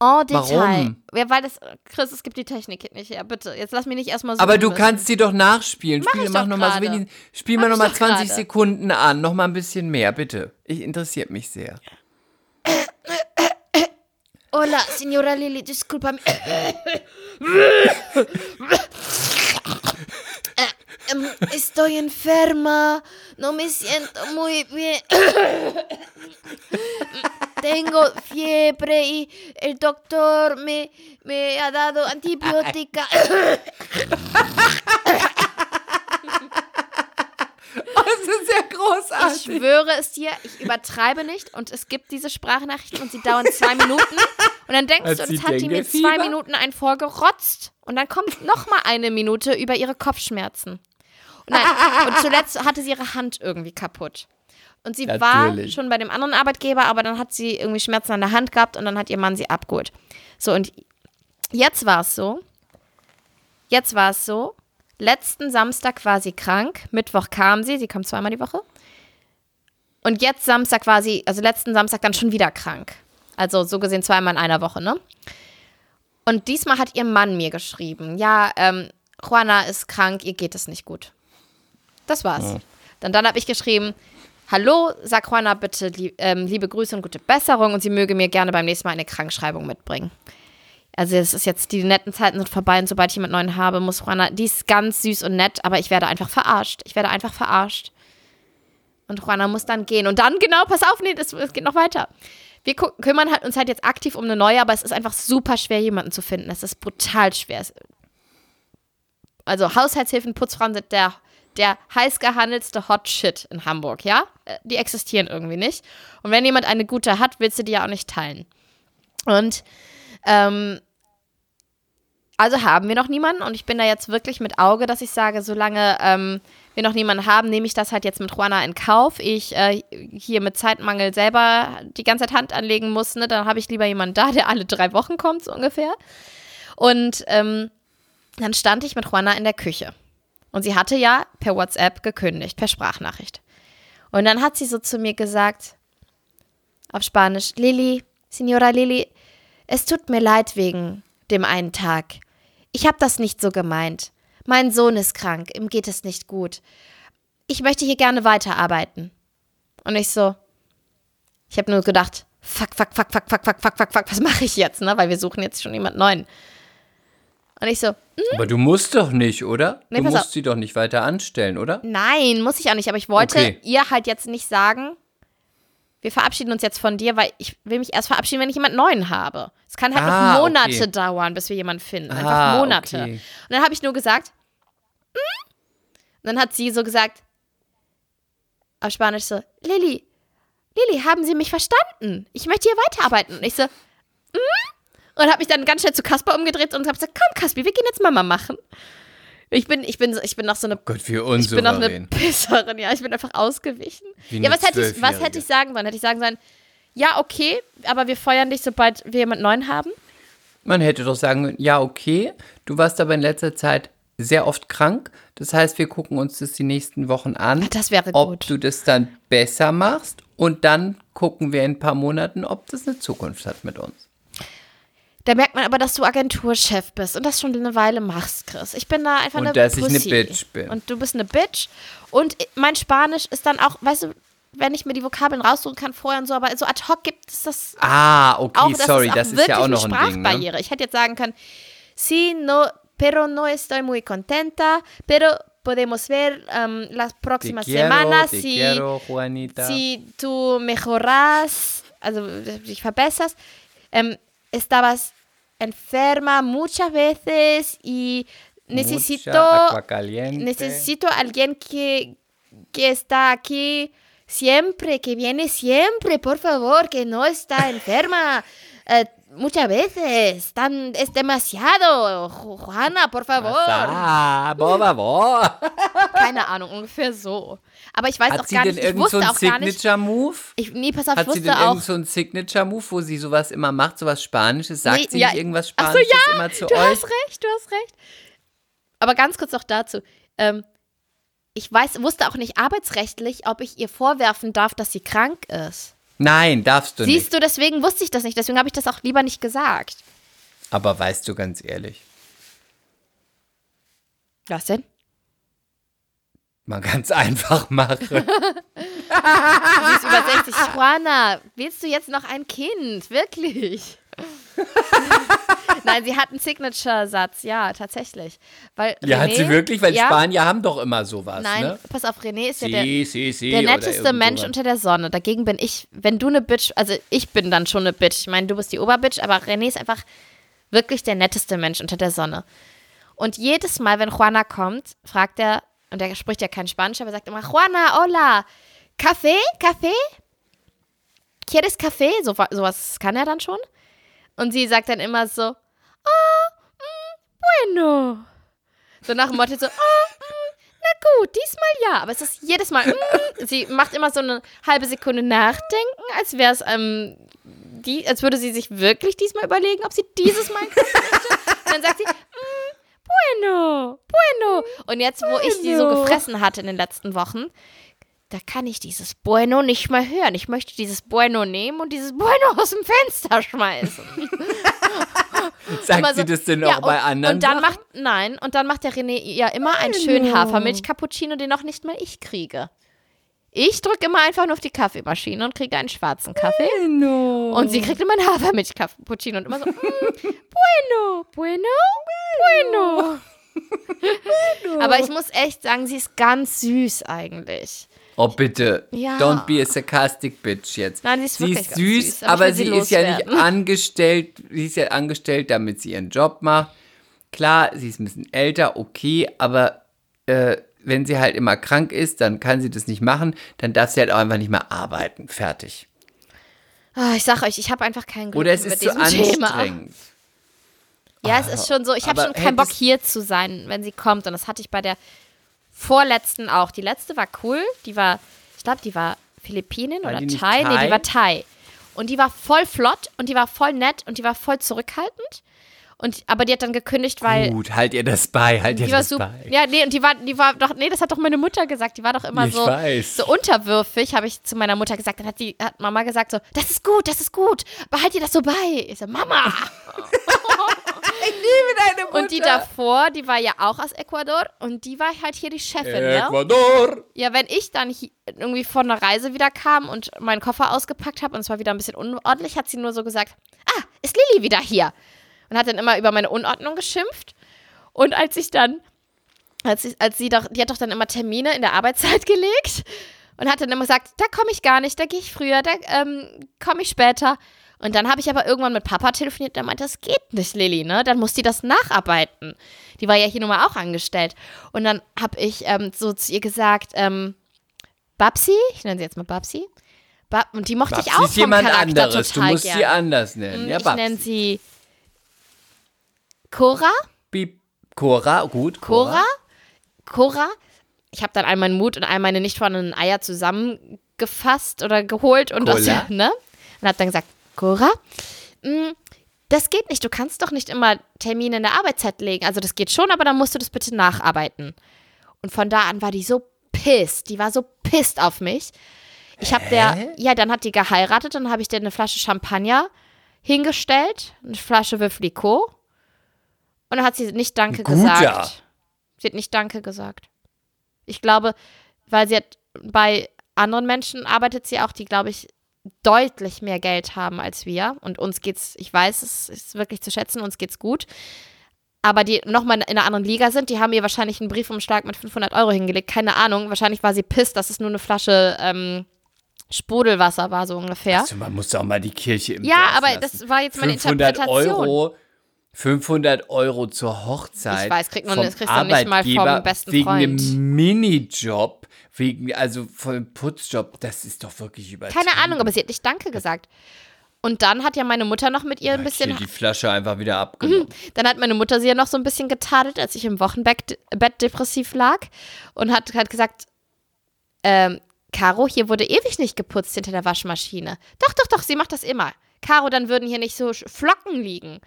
En Detail. Warum? Ja, weil das, Chris, es gibt die Technik nicht her. Bitte, jetzt lass mich nicht erstmal so. Aber du kannst sie doch nachspielen. Mach Spiel, mach noch mal so wenig, spiel Mach mal noch ich mal doch 20 gerade. Sekunden an. Noch mal ein bisschen mehr, bitte. Ich interessiert mich sehr. Hola, Signora Lili, discúlpame. (laughs) Estoy enferma, no me siento muy bien. Tengo fiebre y el doctor me, me ha dado antibiótica. (laughs) Das ist ja Ich großartig. schwöre es dir, ich übertreibe nicht und es gibt diese Sprachnachrichten und sie dauern zwei Minuten und dann denkst Hat du, das hat die mir zwei? Minuten ein vorgerotzt und dann kommt noch mal eine Minute über ihre Kopfschmerzen. Und, nein, und zuletzt hatte sie ihre Hand irgendwie kaputt. Und sie war Natürlich. schon bei dem anderen Arbeitgeber, aber dann hat sie irgendwie Schmerzen an der Hand gehabt und dann hat ihr Mann sie abgeholt. So, und jetzt war es so, jetzt war es so, letzten Samstag war sie krank, Mittwoch kam sie, sie kommt zweimal die Woche. Und jetzt Samstag war sie, also letzten Samstag dann schon wieder krank. Also so gesehen zweimal in einer Woche, ne? Und diesmal hat ihr Mann mir geschrieben, ja, ähm, Juana ist krank, ihr geht es nicht gut. Das war's. Dann, dann habe ich geschrieben, hallo, sag Juana bitte lieb, ähm, liebe Grüße und gute Besserung und sie möge mir gerne beim nächsten Mal eine Krankschreibung mitbringen. Also es ist jetzt, die netten Zeiten sind vorbei und sobald ich jemand neuen habe, muss Juana, die ist ganz süß und nett, aber ich werde einfach verarscht. Ich werde einfach verarscht. Und Juana muss dann gehen. Und dann, genau, pass auf, nee, das, es geht noch weiter. Wir kümmern halt uns halt jetzt aktiv um eine neue, aber es ist einfach super schwer, jemanden zu finden. Es ist brutal schwer. Es- Also Haushaltshilfen, Putzfrauen sind der, der heiß gehandelste Hot Shit in Hamburg, ja? Äh, Die existieren irgendwie nicht. Und wenn jemand eine gute hat, willst du die ja auch nicht teilen. Und ähm, also haben wir noch niemanden und ich bin da jetzt wirklich mit Auge, dass ich sage, solange ähm, wir noch niemanden haben, nehme ich das halt jetzt mit Juana in Kauf. Ich äh, hier mit Zeitmangel selber die ganze Zeit Hand anlegen muss, ne, dann habe ich lieber jemanden da, der alle drei Wochen kommt, so ungefähr. Und ähm, dann stand ich mit Juana in der Küche. Und sie hatte ja per WhatsApp gekündigt, per Sprachnachricht. Und dann hat sie so zu mir gesagt, auf Spanisch, Lili, Signora Lili, es tut mir leid wegen dem einen Tag. Ich habe das nicht so gemeint. Mein Sohn ist krank, ihm geht es nicht gut. Ich möchte hier gerne weiterarbeiten. Und ich so, ich habe nur gedacht, fuck, fuck, fuck, fuck, fuck, fuck, fuck, fuck, fuck, was mache ich jetzt, ne? Weil wir suchen jetzt schon jemand Neuen. Und ich so, Aber du musst doch nicht, oder? Nee, du musst auf. sie doch nicht weiter anstellen, oder? Nein, muss ich auch nicht. Aber ich wollte Okay. ihr halt jetzt nicht sagen, wir verabschieden uns jetzt von dir, weil ich will mich erst verabschieden, wenn ich jemand Neuen habe. Es kann halt Ah, noch Monate okay. dauern, bis wir jemanden finden. Einfach Ah, Monate. okay. Und dann habe ich nur gesagt, "Mm?" und dann hat sie so gesagt, auf Spanisch so, Lili, Lili, haben Sie mich verstanden? Ich möchte hier weiterarbeiten. Und ich so, "Mm?" Und habe mich dann ganz schnell zu Kasper umgedreht und habe gesagt, komm Kaspi, wir gehen jetzt Mama machen. Ich bin, ich bin, ich bin noch so eine Gott, wie ich bin noch eine unsouverän. Pisserin, ja. Ich bin einfach ausgewichen. Wie ja, was hätte, ich, was hätte ich sagen sollen? Hätte ich sagen sollen, ja, okay, aber wir feuern dich, sobald wir jemand Neuen haben? Man hätte doch sagen können, ja, okay, du warst aber in letzter Zeit sehr oft krank. Das heißt, wir gucken uns das die nächsten Wochen an, Das wäre ob gut. du das dann besser machst. Und dann gucken wir in ein paar Monaten, ob das eine Zukunft hat mit uns. Da merkt man aber, dass du Agenturchef bist und das schon eine Weile machst, Chris. Ich bin da einfach Und eine dass ich eine Pussy. Bitch bin. Und du bist eine Bitch. Und mein Spanisch ist dann auch, weißt du, wenn ich mir die Vokabeln raussuchen kann vorher und so, aber so ad hoc gibt es das Ah, okay, auch, das sorry, ist auch das ist ja auch noch eine ein Ding. Ne? Sprachbarriere. Ich hätte jetzt sagen können, sí, no, pero no estoy muy contenta, pero podemos ver um, las Te próximas quiero, semanas te si, quiero, Juanita. si tú mejoras, also dich verbesserst. Ähm, estabas enferma muchas veces y necesito, Mucha agua caliente. necesito alguien que, que está aquí siempre, que viene siempre, por favor, que no está enferma. (laughs) Eh, muchas veces, tan, es demasiado. Ju- Juana, por favor. Ah, boah, boah. (laughs) Keine Ahnung, ungefähr so. Aber ich weiß auch Hat sie gar nicht, ich so wusste einen auch gar nicht. Signature-Move? Ich, nee, pass auf, ich Hat sie wusste denn auch. irgend so einen Signature-Move, wo sie sowas immer macht, sowas Spanisches? Sagt Nee, sie ja. nicht irgendwas Ach so, Spanisches ja, immer zu Du euch? hast recht, du hast recht. Aber ganz kurz noch dazu. Ähm, ich weiß, wusste auch nicht arbeitsrechtlich, ob ich ihr vorwerfen darf, dass sie krank ist. Nein, darfst du nicht. Siehst du, deswegen wusste ich das nicht. Deswegen habe ich das auch lieber nicht gesagt. Aber weißt du ganz ehrlich, Was denn? kann es einfach machen. (laughs) Sie ist über 60. Juana, willst du jetzt noch ein Kind? Wirklich? Nein, sie hat einen Signature-Satz, ja, tatsächlich. Weil ja, hat René- sie wirklich? Weil ja, Spanier haben doch immer sowas, Nein, ne? pass auf, René ist ja der, Si, si, si, der netteste Mensch unter der Sonne. Dagegen bin ich, wenn du eine Bitch, also ich bin dann schon eine Bitch. Ich meine, du bist die Oberbitch, aber René ist einfach wirklich der netteste Mensch unter der Sonne. Und jedes Mal, wenn Juana kommt, fragt er, und er spricht ja kein Spanisch, aber er sagt immer, Juana, hola, Kaffee, Kaffee? ¿Quieres Kaffee? So, sowas kann er dann schon. Und sie sagt dann immer so, ah, mm, bueno. So nach dem Motto so, ah, mm, na gut, diesmal ja. Aber es ist jedes Mal, mm, sie macht immer so eine halbe Sekunde nachdenken, als wäre es, ähm, die, als würde sie sich wirklich diesmal überlegen, ob sie dieses Mal möchte. Und dann sagt sie, mm, bueno, bueno. Und jetzt, wo ich sie so gefressen hatte in den letzten Wochen, da kann ich dieses Bueno nicht mehr hören. Ich möchte dieses Bueno nehmen und dieses Bueno (laughs) aus dem Fenster schmeißen. (laughs) Sagt Immer sie so- das denn Ja, auch bei und, anderen Und dann Sachen? macht, nein, und dann macht der René ja immer einen schönen Hafermilch-Cappuccino, den auch nicht mal ich kriege. Ich drücke immer einfach nur auf die Kaffeemaschine und kriege einen schwarzen Kaffee. Und sie kriegt immer einen Hafermilch-Cappuccino und immer so, mm, bueno, bueno, bueno. (laughs) Aber ich muss echt sagen, sie ist ganz süß eigentlich. Oh, bitte. Ja. Don't be a sarcastic bitch jetzt. Nein, sie ist sie ist süß, süß, aber aber sie ist ja nicht (laughs) angestellt. Sie ist ja angestellt, damit sie ihren Job macht. Klar, sie ist ein bisschen älter, okay, aber äh, wenn sie halt immer krank ist, dann kann sie das nicht machen. Dann darf sie halt auch einfach nicht mehr arbeiten. Fertig. Ah, ich sag euch, ich habe einfach keinen Glück Oder es ist zu diesem (laughs) Thema. anstrengend. Ja, es ist schon so. Ich habe schon keinen Bock hier zu sein, wenn sie kommt. Und das hatte ich bei der vorletzten auch. Die letzte war cool. Die war, ich glaube, die war Philippinin War oder die nicht Thai. Nee, Thai? die war Thai. Und die war voll flott und die war voll nett und die war voll zurückhaltend. Und, aber die hat dann gekündigt, weil Gut, halt ihr das bei, halt ihr das super. bei. Ja, nee, und die war, die war doch, nee, das hat doch meine Mutter gesagt. Die war doch immer Ich so, weiß. so unterwürfig, habe ich zu meiner Mutter gesagt. Dann hat die, hat Mama gesagt so, das ist gut, das ist gut. Behalt dir das so bei. Ich so, Mama. (laughs) (laughs) Deine Und die davor, die war ja auch aus Ecuador und die war halt hier die Chefin, ne? Ecuador. Ja, wenn ich dann irgendwie von einer Reise wieder kam und meinen Koffer ausgepackt habe und es war wieder ein bisschen unordentlich, hat sie nur so gesagt, ah, ist Lilly wieder hier? Und hat dann immer über meine Unordnung geschimpft. Und als ich dann, als, ich, als sie doch, die hat doch dann immer Termine in der Arbeitszeit (laughs) gelegt und hat dann immer gesagt, da komme ich gar nicht, da gehe ich früher, da ähm, komme ich später. Und dann habe ich aber irgendwann mit Papa telefoniert, der meinte, das geht nicht, Lilly, ne? Dann muss die das nacharbeiten. Die war ja hier nun mal auch angestellt. Und dann habe ich ähm, so zu ihr gesagt, ähm, Babsi, ich nenne sie jetzt mal Babsi. Ba und die mochte ich Babsi auch ist vom jemand Charakter anderes. Du total musst gern. sie anders nennen. Ja, ich nenne sie Cora. Bip. Cora, gut. Cora. Cora. Ich habe dann all meinen Mut und all meine nicht vorhandenen Eier zusammengefasst oder geholt und aus, ne? Und habe dann gesagt, Cora, mh, das geht nicht. Du kannst doch nicht immer Termine in der Arbeitszeit legen. Also das geht schon, aber dann musst du das bitte nacharbeiten. Und von da an war die so pisst. Die war so pisst auf mich. Ich habe der, ja, dann hat die geheiratet, dann habe ich dir eine Flasche Champagner hingestellt, eine Flasche Veuve Clicquot. Und dann hat sie nicht Danke Guter. gesagt. Sie hat nicht Danke gesagt. Ich glaube, weil sie hat bei anderen Menschen arbeitet sie auch, die, glaube ich, deutlich mehr Geld haben als wir. Und uns geht's, ich weiß, es ist wirklich zu schätzen, uns geht's gut. Aber die nochmal in einer anderen Liga sind, die haben ihr wahrscheinlich einen Briefumschlag mit 500 Euro hingelegt. Keine Ahnung. Wahrscheinlich war sie pisst, dass es nur eine Flasche ähm, Sprudelwasser war, so ungefähr. Also man muss doch mal die Kirche im Ja, Dorf aber lassen. das war jetzt meine 500 Interpretation. Euro 500 Euro zur Hochzeit. Ich weiß, kriegt man- vom das kriegst du nicht mal vom besten wegen Freund. einem Minijob, wegen, also vom Putzjob, das ist doch wirklich übertrieben. Keine Ahnung, aber sie hat nicht Danke gesagt. Und dann hat ja meine Mutter noch mit ihr ein Hat bisschen die Flasche einfach wieder abgenommen. Dann hat meine Mutter sie ja noch so ein bisschen getadelt, als ich im Wochenbett Bett depressiv lag und hat, hat gesagt, ähm, Caro, hier wurde ewig nicht geputzt hinter der Waschmaschine. Doch, doch, doch, sie macht das immer. Caro, dann würden hier nicht so Flocken liegen.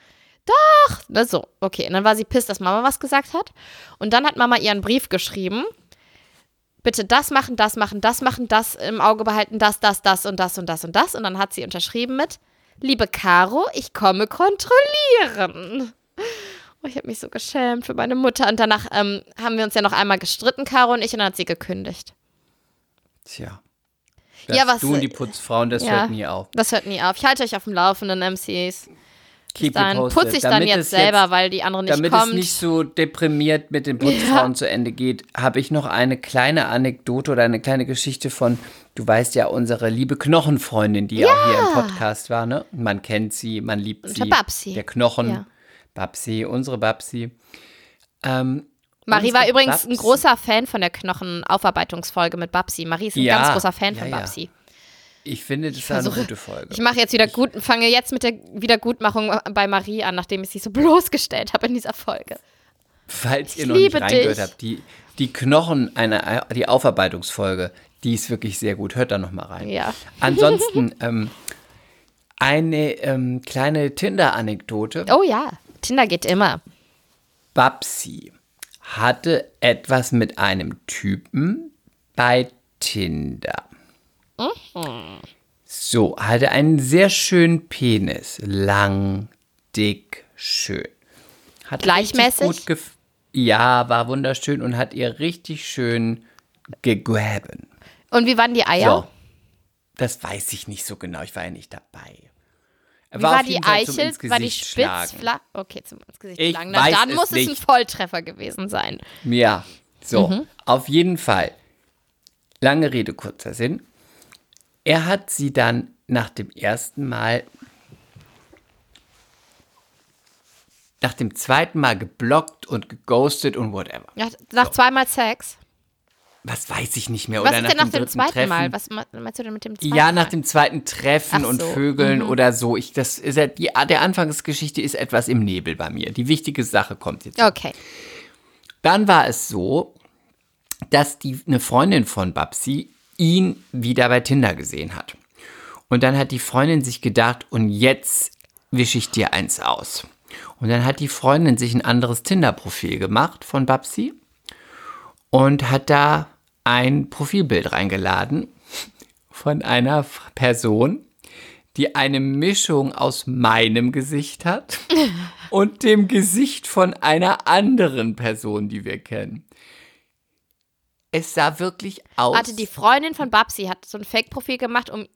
Doch, na so, okay. Und dann war sie piss, dass Mama was gesagt hat. Und dann hat Mama ihr einen Brief geschrieben. Bitte das machen, das machen, das machen, das im Auge behalten, das, das, das und das und das und das. Und dann hat sie unterschrieben mit, liebe Caro, ich komme kontrollieren. Oh, ich habe mich so geschämt für meine Mutter. Und danach ähm, haben wir uns ja noch einmal gestritten, Caro und ich, und dann hat sie gekündigt. Tja. Ja, Das was- du und die Putzfrauen, das ja. hört nie auf. Das hört nie auf. Ich halte euch auf dem Laufenden, MCs. Keep Dann putze ich dann Damit jetzt selber, weil die andere nicht Damit kommt. es nicht so deprimiert mit den Putzfrauen Ja. zu Ende geht, habe ich noch eine kleine Anekdote oder eine kleine Geschichte von, du weißt ja, unsere liebe Knochenfreundin, die ja. auch hier im Podcast war, ne? Man kennt sie, man liebt sie. der Babsi. Der Knochen. Ja. Babsi, unsere Babsi. Ähm, Marie war übrigens ein Babsi- großer Fan von der Knochenaufarbeitungsfolge mit Babsi. Marie ist ein Ja, ganz großer Fan ja, von ja. Babsi. Ich finde, das war eine gute Folge. Ich mache jetzt wieder gut, fange jetzt mit der Wiedergutmachung bei Marie an, nachdem ich sie so bloßgestellt habe in dieser Folge. Falls ihr Ich noch nicht reingehört dich. habt, die, die Knochen, eine, die Aufarbeitungsfolge, die ist wirklich sehr gut. Hört da noch mal rein. Ja. (laughs) Ansonsten ähm, eine ähm, kleine Tinder-Anekdote. Oh ja, Tinder geht immer. Babsi hatte etwas mit einem Typen bei Tinder. So, hatte einen sehr schönen Penis. Lang, dick, schön. Hat Gleichmäßig? Gut gef- ja, war wunderschön und hat ihr richtig schön gegraben. Und wie waren die Eier? So. Das weiß ich nicht so genau. Ich war ja nicht dabei. Wie war, auf die Eichel? War die spitz? Okay, zum ins Gesicht Ich schlagen. Na, weiß dann es muss es ein nicht. Volltreffer gewesen sein. Ja, so, Mhm. auf jeden Fall. Lange Rede, kurzer Sinn. Er hat sie dann nach dem ersten Mal, nach dem zweiten Mal geblockt und geghostet und whatever. Ja, nach zweimal Sex. Was weiß ich nicht mehr. Was Oder ist nach denn nach dem, dem zweiten Treffen. Mal? Was me- meinst du denn mit dem zweiten Ja, nach dem zweiten Treffen Ach und so, Mhm. Vögeln oder so. Ich, das ist ja, die, der Anfangsgeschichte ist etwas im Nebel bei mir. Die wichtige Sache kommt jetzt. Okay. Dann war es so, dass die, eine Freundin von Babsi ihn wieder bei Tinder gesehen hat. Und dann hat die Freundin sich gedacht, und jetzt wische ich dir eins aus. Und dann hat die Freundin sich ein anderes Tinder-Profil gemacht von Babsi und hat da ein Profilbild reingeladen von einer Person, die eine Mischung aus meinem Gesicht hat (laughs) und dem Gesicht von einer anderen Person, die wir kennen. Es sah wirklich aus, Warte, die Freundin von Babsi hat so ein Fake-Profil gemacht, um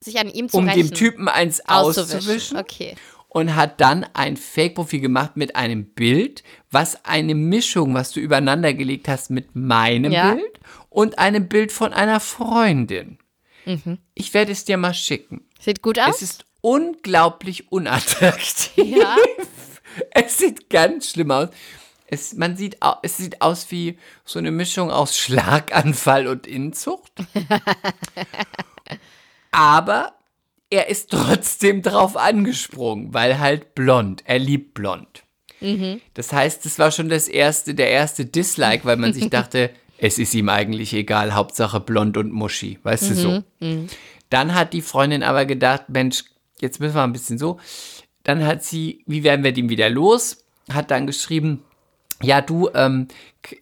sich an ihm zu um rächen. dem Typen eins auszuwischen. auszuwischen. Okay. und hat dann ein Fake-Profil gemacht mit einem Bild, was eine Mischung, was du übereinander gelegt hast mit meinem Ja. Bild und einem Bild von einer Freundin. Mhm. Ich werde es dir mal schicken. Sieht gut aus? Es ist unglaublich unattraktiv. ja. (laughs) Es sieht ganz schlimm aus. Es, man sieht, es sieht aus wie so eine Mischung aus Schlaganfall und Inzucht. Aber er ist trotzdem drauf angesprungen, weil halt blond. Er liebt blond. Das heißt, es war schon das erste, der erste Dislike, weil man sich dachte, (laughs) es ist ihm eigentlich egal, Hauptsache blond und muschi, weißt du so. Dann hat die Freundin aber gedacht, Mensch, jetzt müssen wir ein bisschen so. Dann hat sie, wie werden wir den wieder los? Hat dann geschrieben, ja, du, ähm,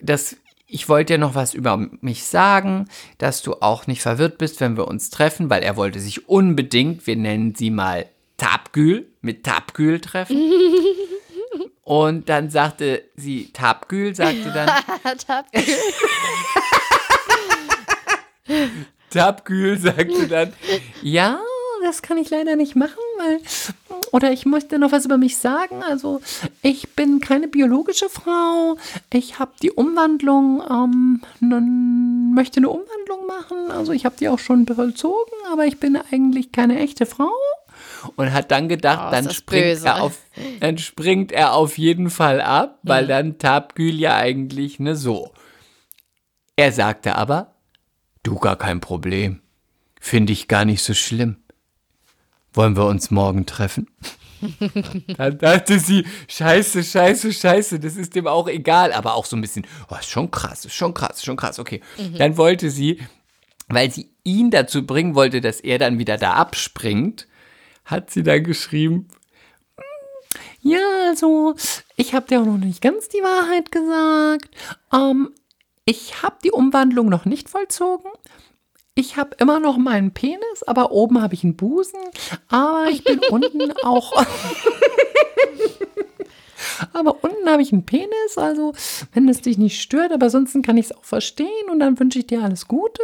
das, ich wollte dir noch was über mich sagen, dass du auch nicht verwirrt bist, wenn wir uns treffen, weil er wollte sich unbedingt, wir nennen sie mal Tapgül, mit Tapgül treffen. (laughs) Und dann sagte sie, Tapgül sagte dann, (laughs) Tapgül sagte dann, ja, das kann ich leider nicht machen, weil, oder ich möchte noch was über mich sagen. Also, ich bin keine biologische Frau. Ich habe die Umwandlung, ähm, nun möchte eine Umwandlung machen. Also, ich habe die auch schon vollzogen, aber ich bin eigentlich keine echte Frau. und hat dann gedacht, Oh, dann springt böse. er auf, dann springt er auf jeden Fall ab, Mhm. weil dann Tabgül ja eigentlich ne so. Er sagte aber, du gar kein Problem, finde ich gar nicht so schlimm. Wollen wir uns morgen treffen? (laughs) Dann dachte sie, scheiße, scheiße, scheiße, das ist dem auch egal. Aber auch so ein bisschen, oh, ist schon krass, ist schon krass, ist schon krass, okay. Dann wollte sie, weil sie ihn dazu bringen wollte, dass er dann wieder da abspringt, hat sie dann geschrieben, ja, also, ich habe dir auch noch nicht ganz die Wahrheit gesagt. Ähm, ich habe die Umwandlung noch nicht vollzogen. Ich habe immer noch meinen Penis, aber oben habe ich einen Busen. Aber ich bin (laughs) unten auch. (laughs) aber unten habe ich einen Penis, also wenn es dich nicht stört, aber ansonsten kann ich es auch verstehen und dann wünsche ich dir alles Gute.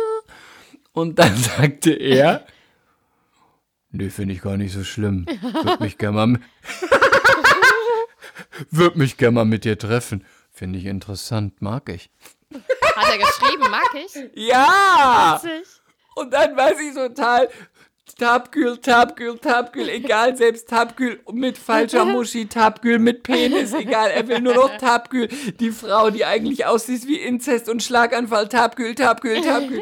Und dann (laughs) sagte er, nee, finde ich gar nicht so schlimm. Würde mich gerne mal, würd mich gern mal mit dir treffen. Finde ich interessant, mag ich. Hat er geschrieben, mag ich. Ja! Witzig. Und dann war sie total Tabgül, Tabgül, Tabgül, egal, selbst Tabgül mit falscher Muschi, Tabgül mit Penis, egal, er will nur noch Tabgül. Die Frau, die eigentlich aussieht wie Inzest und Schlaganfall, Tabgül, Tabgül, Tabgül.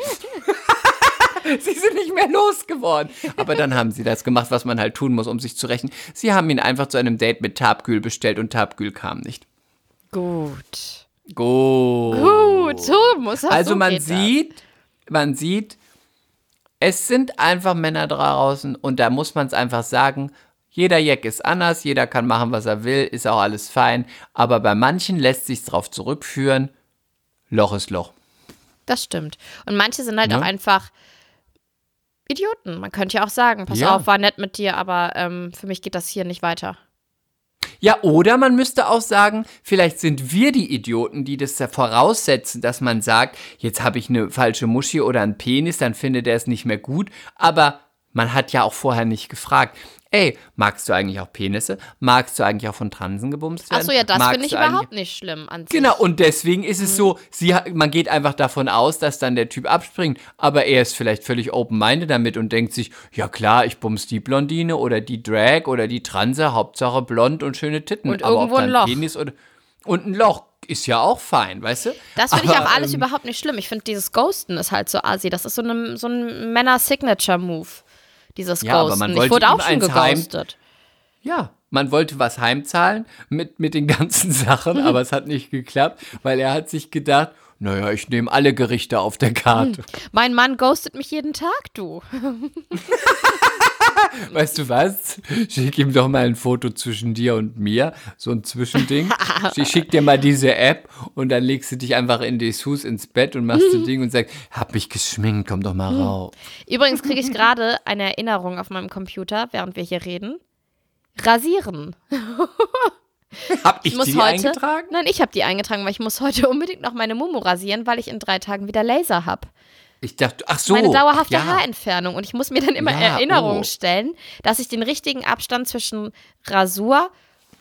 (laughs) sie sind nicht mehr losgeworden. Aber dann haben sie das gemacht, was man halt tun muss, um sich zu rächen. Sie haben ihn einfach zu einem Date mit Tabgül bestellt und Tabgül kam nicht. Gut. Gut. Gut, so muss das Also so man sieht, man sieht, es sind einfach Männer draußen und da muss man es einfach sagen, jeder Jack ist anders, jeder kann machen, was er will, ist auch alles fein, aber bei manchen lässt sich darauf zurückführen, Loch ist Loch. Das stimmt. Und manche sind halt Ne? auch einfach Idioten. Man könnte ja auch sagen, pass Ja. auf, war nett mit dir, aber ähm, für mich geht das hier nicht weiter. Ja, oder man müsste auch sagen, vielleicht sind wir die Idioten, die das voraussetzen, dass man sagt, jetzt habe ich eine falsche Muschi oder einen Penis, dann findet er es nicht mehr gut, aber man hat ja auch vorher nicht gefragt. Ey, magst du eigentlich auch Penisse? Magst du eigentlich auch von Transen gebumst werden? Achso, ja, das finde ich überhaupt nicht schlimm an sich. Genau, und deswegen ist es so, sie, man geht einfach davon aus, dass dann der Typ abspringt, aber er ist vielleicht völlig open-minded damit und denkt sich, ja klar, ich bums die Blondine oder die Drag oder die Transe, Hauptsache blond und schöne Titten. Und aber irgendwo ob ein Loch. Penis oder, und ein Loch ist ja auch fein, weißt du? Das finde ich Aber, auch alles ähm, überhaupt nicht schlimm. Ich finde, dieses Ghosten ist halt so assi. Das ist so, eine, so ein Männer-Signature-Move. Dieses Ja, aber Ghosten. man ich wollte wurde ihm auch schon heim- geghostet. Ja, man wollte was heimzahlen mit, mit den (laughs) ganzen Sachen, aber es hat nicht geklappt, weil er hat sich gedacht, naja, ich nehme alle Gerichte auf der Karte. Mein Mann ghostet mich jeden Tag, du. (laughs) (laughs) Weißt du was? Schick ihm doch mal ein Foto zwischen dir und mir, so ein Zwischending. (laughs) Ich schick dir mal diese App und dann legst du dich einfach in Dessous ins Bett und machst das Ding und sagst, hab mich geschminkt, komm doch mal raus. Übrigens kriege ich gerade eine Erinnerung auf meinem Computer, während wir hier reden. Rasieren. (laughs) Hab ich, Ich muss die heute. eingetragen? Nein, ich habe die eingetragen, weil ich muss heute unbedingt noch meine Mumu rasieren, weil ich in drei Tagen wieder Laser habe. Ich dachte, ach so. meine dauerhafte ja. Haarentfernung. Und ich muss mir dann immer Ja, Erinnerungen oh. stellen, dass ich den richtigen Abstand zwischen Rasur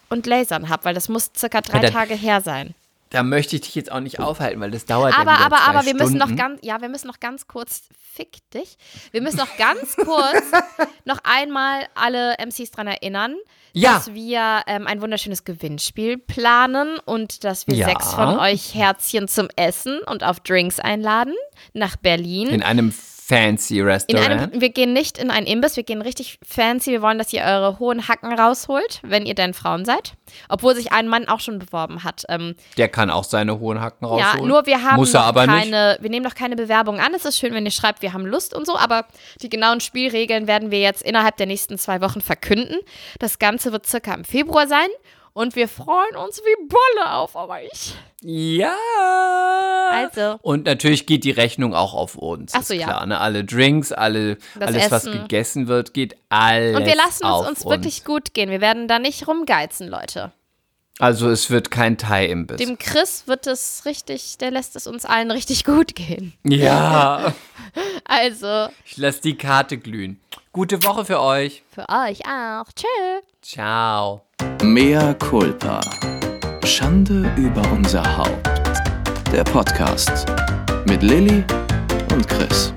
und Lasern habe, weil das muss circa drei Ja, dann- Tage her sein. Da möchte ich dich jetzt auch nicht aufhalten, weil das dauert ja Aber, wieder aber, zwei aber wir müssen noch ganz, ja, wir müssen noch ganz kurz, fick dich, wir müssen noch ganz kurz (laughs) noch einmal alle MCs dran erinnern, Ja. dass wir ähm, ein wunderschönes Gewinnspiel planen und dass wir Ja. sechs von euch Herzchen zum Essen und auf Drinks einladen nach Berlin. In einem fancy Restaurant. einem, wir gehen nicht in einen Imbiss, wir gehen richtig fancy. Wir wollen, dass ihr eure hohen Hacken rausholt, wenn ihr denn Frauen seid. Obwohl sich ein Mann auch schon beworben hat. Ähm, Der kann auch seine hohen Hacken ja, rausholen. nur wir haben Muss er aber nicht. keine, wir nehmen noch keine Bewerbung an. Es ist schön, wenn ihr schreibt, wir haben Lust und so, aber die genauen Spielregeln werden wir jetzt innerhalb der nächsten zwei Wochen verkünden. Das Ganze wird circa im Februar sein und wir freuen uns wie Bolle auf euch. Ja. Also. Und natürlich geht die Rechnung auch auf uns. Ach so, ja. Klar, ne? Alle Drinks, alle, Das alles, was Essen. gegessen wird, geht alles Und wir lassen es uns wirklich gut gehen. Wir werden da nicht rumgeizen, Leute. Also es wird kein Thai-Imbiss. Dem Chris wird es richtig, der lässt es uns allen richtig gut gehen. Ja, (laughs) Also, ich lasse die Karte glühen. Gute Woche für euch. für euch auch. Tschö. Ciao. Mea culpa. Schande über unser Haupt. Der Podcast mit Lilly und Chris.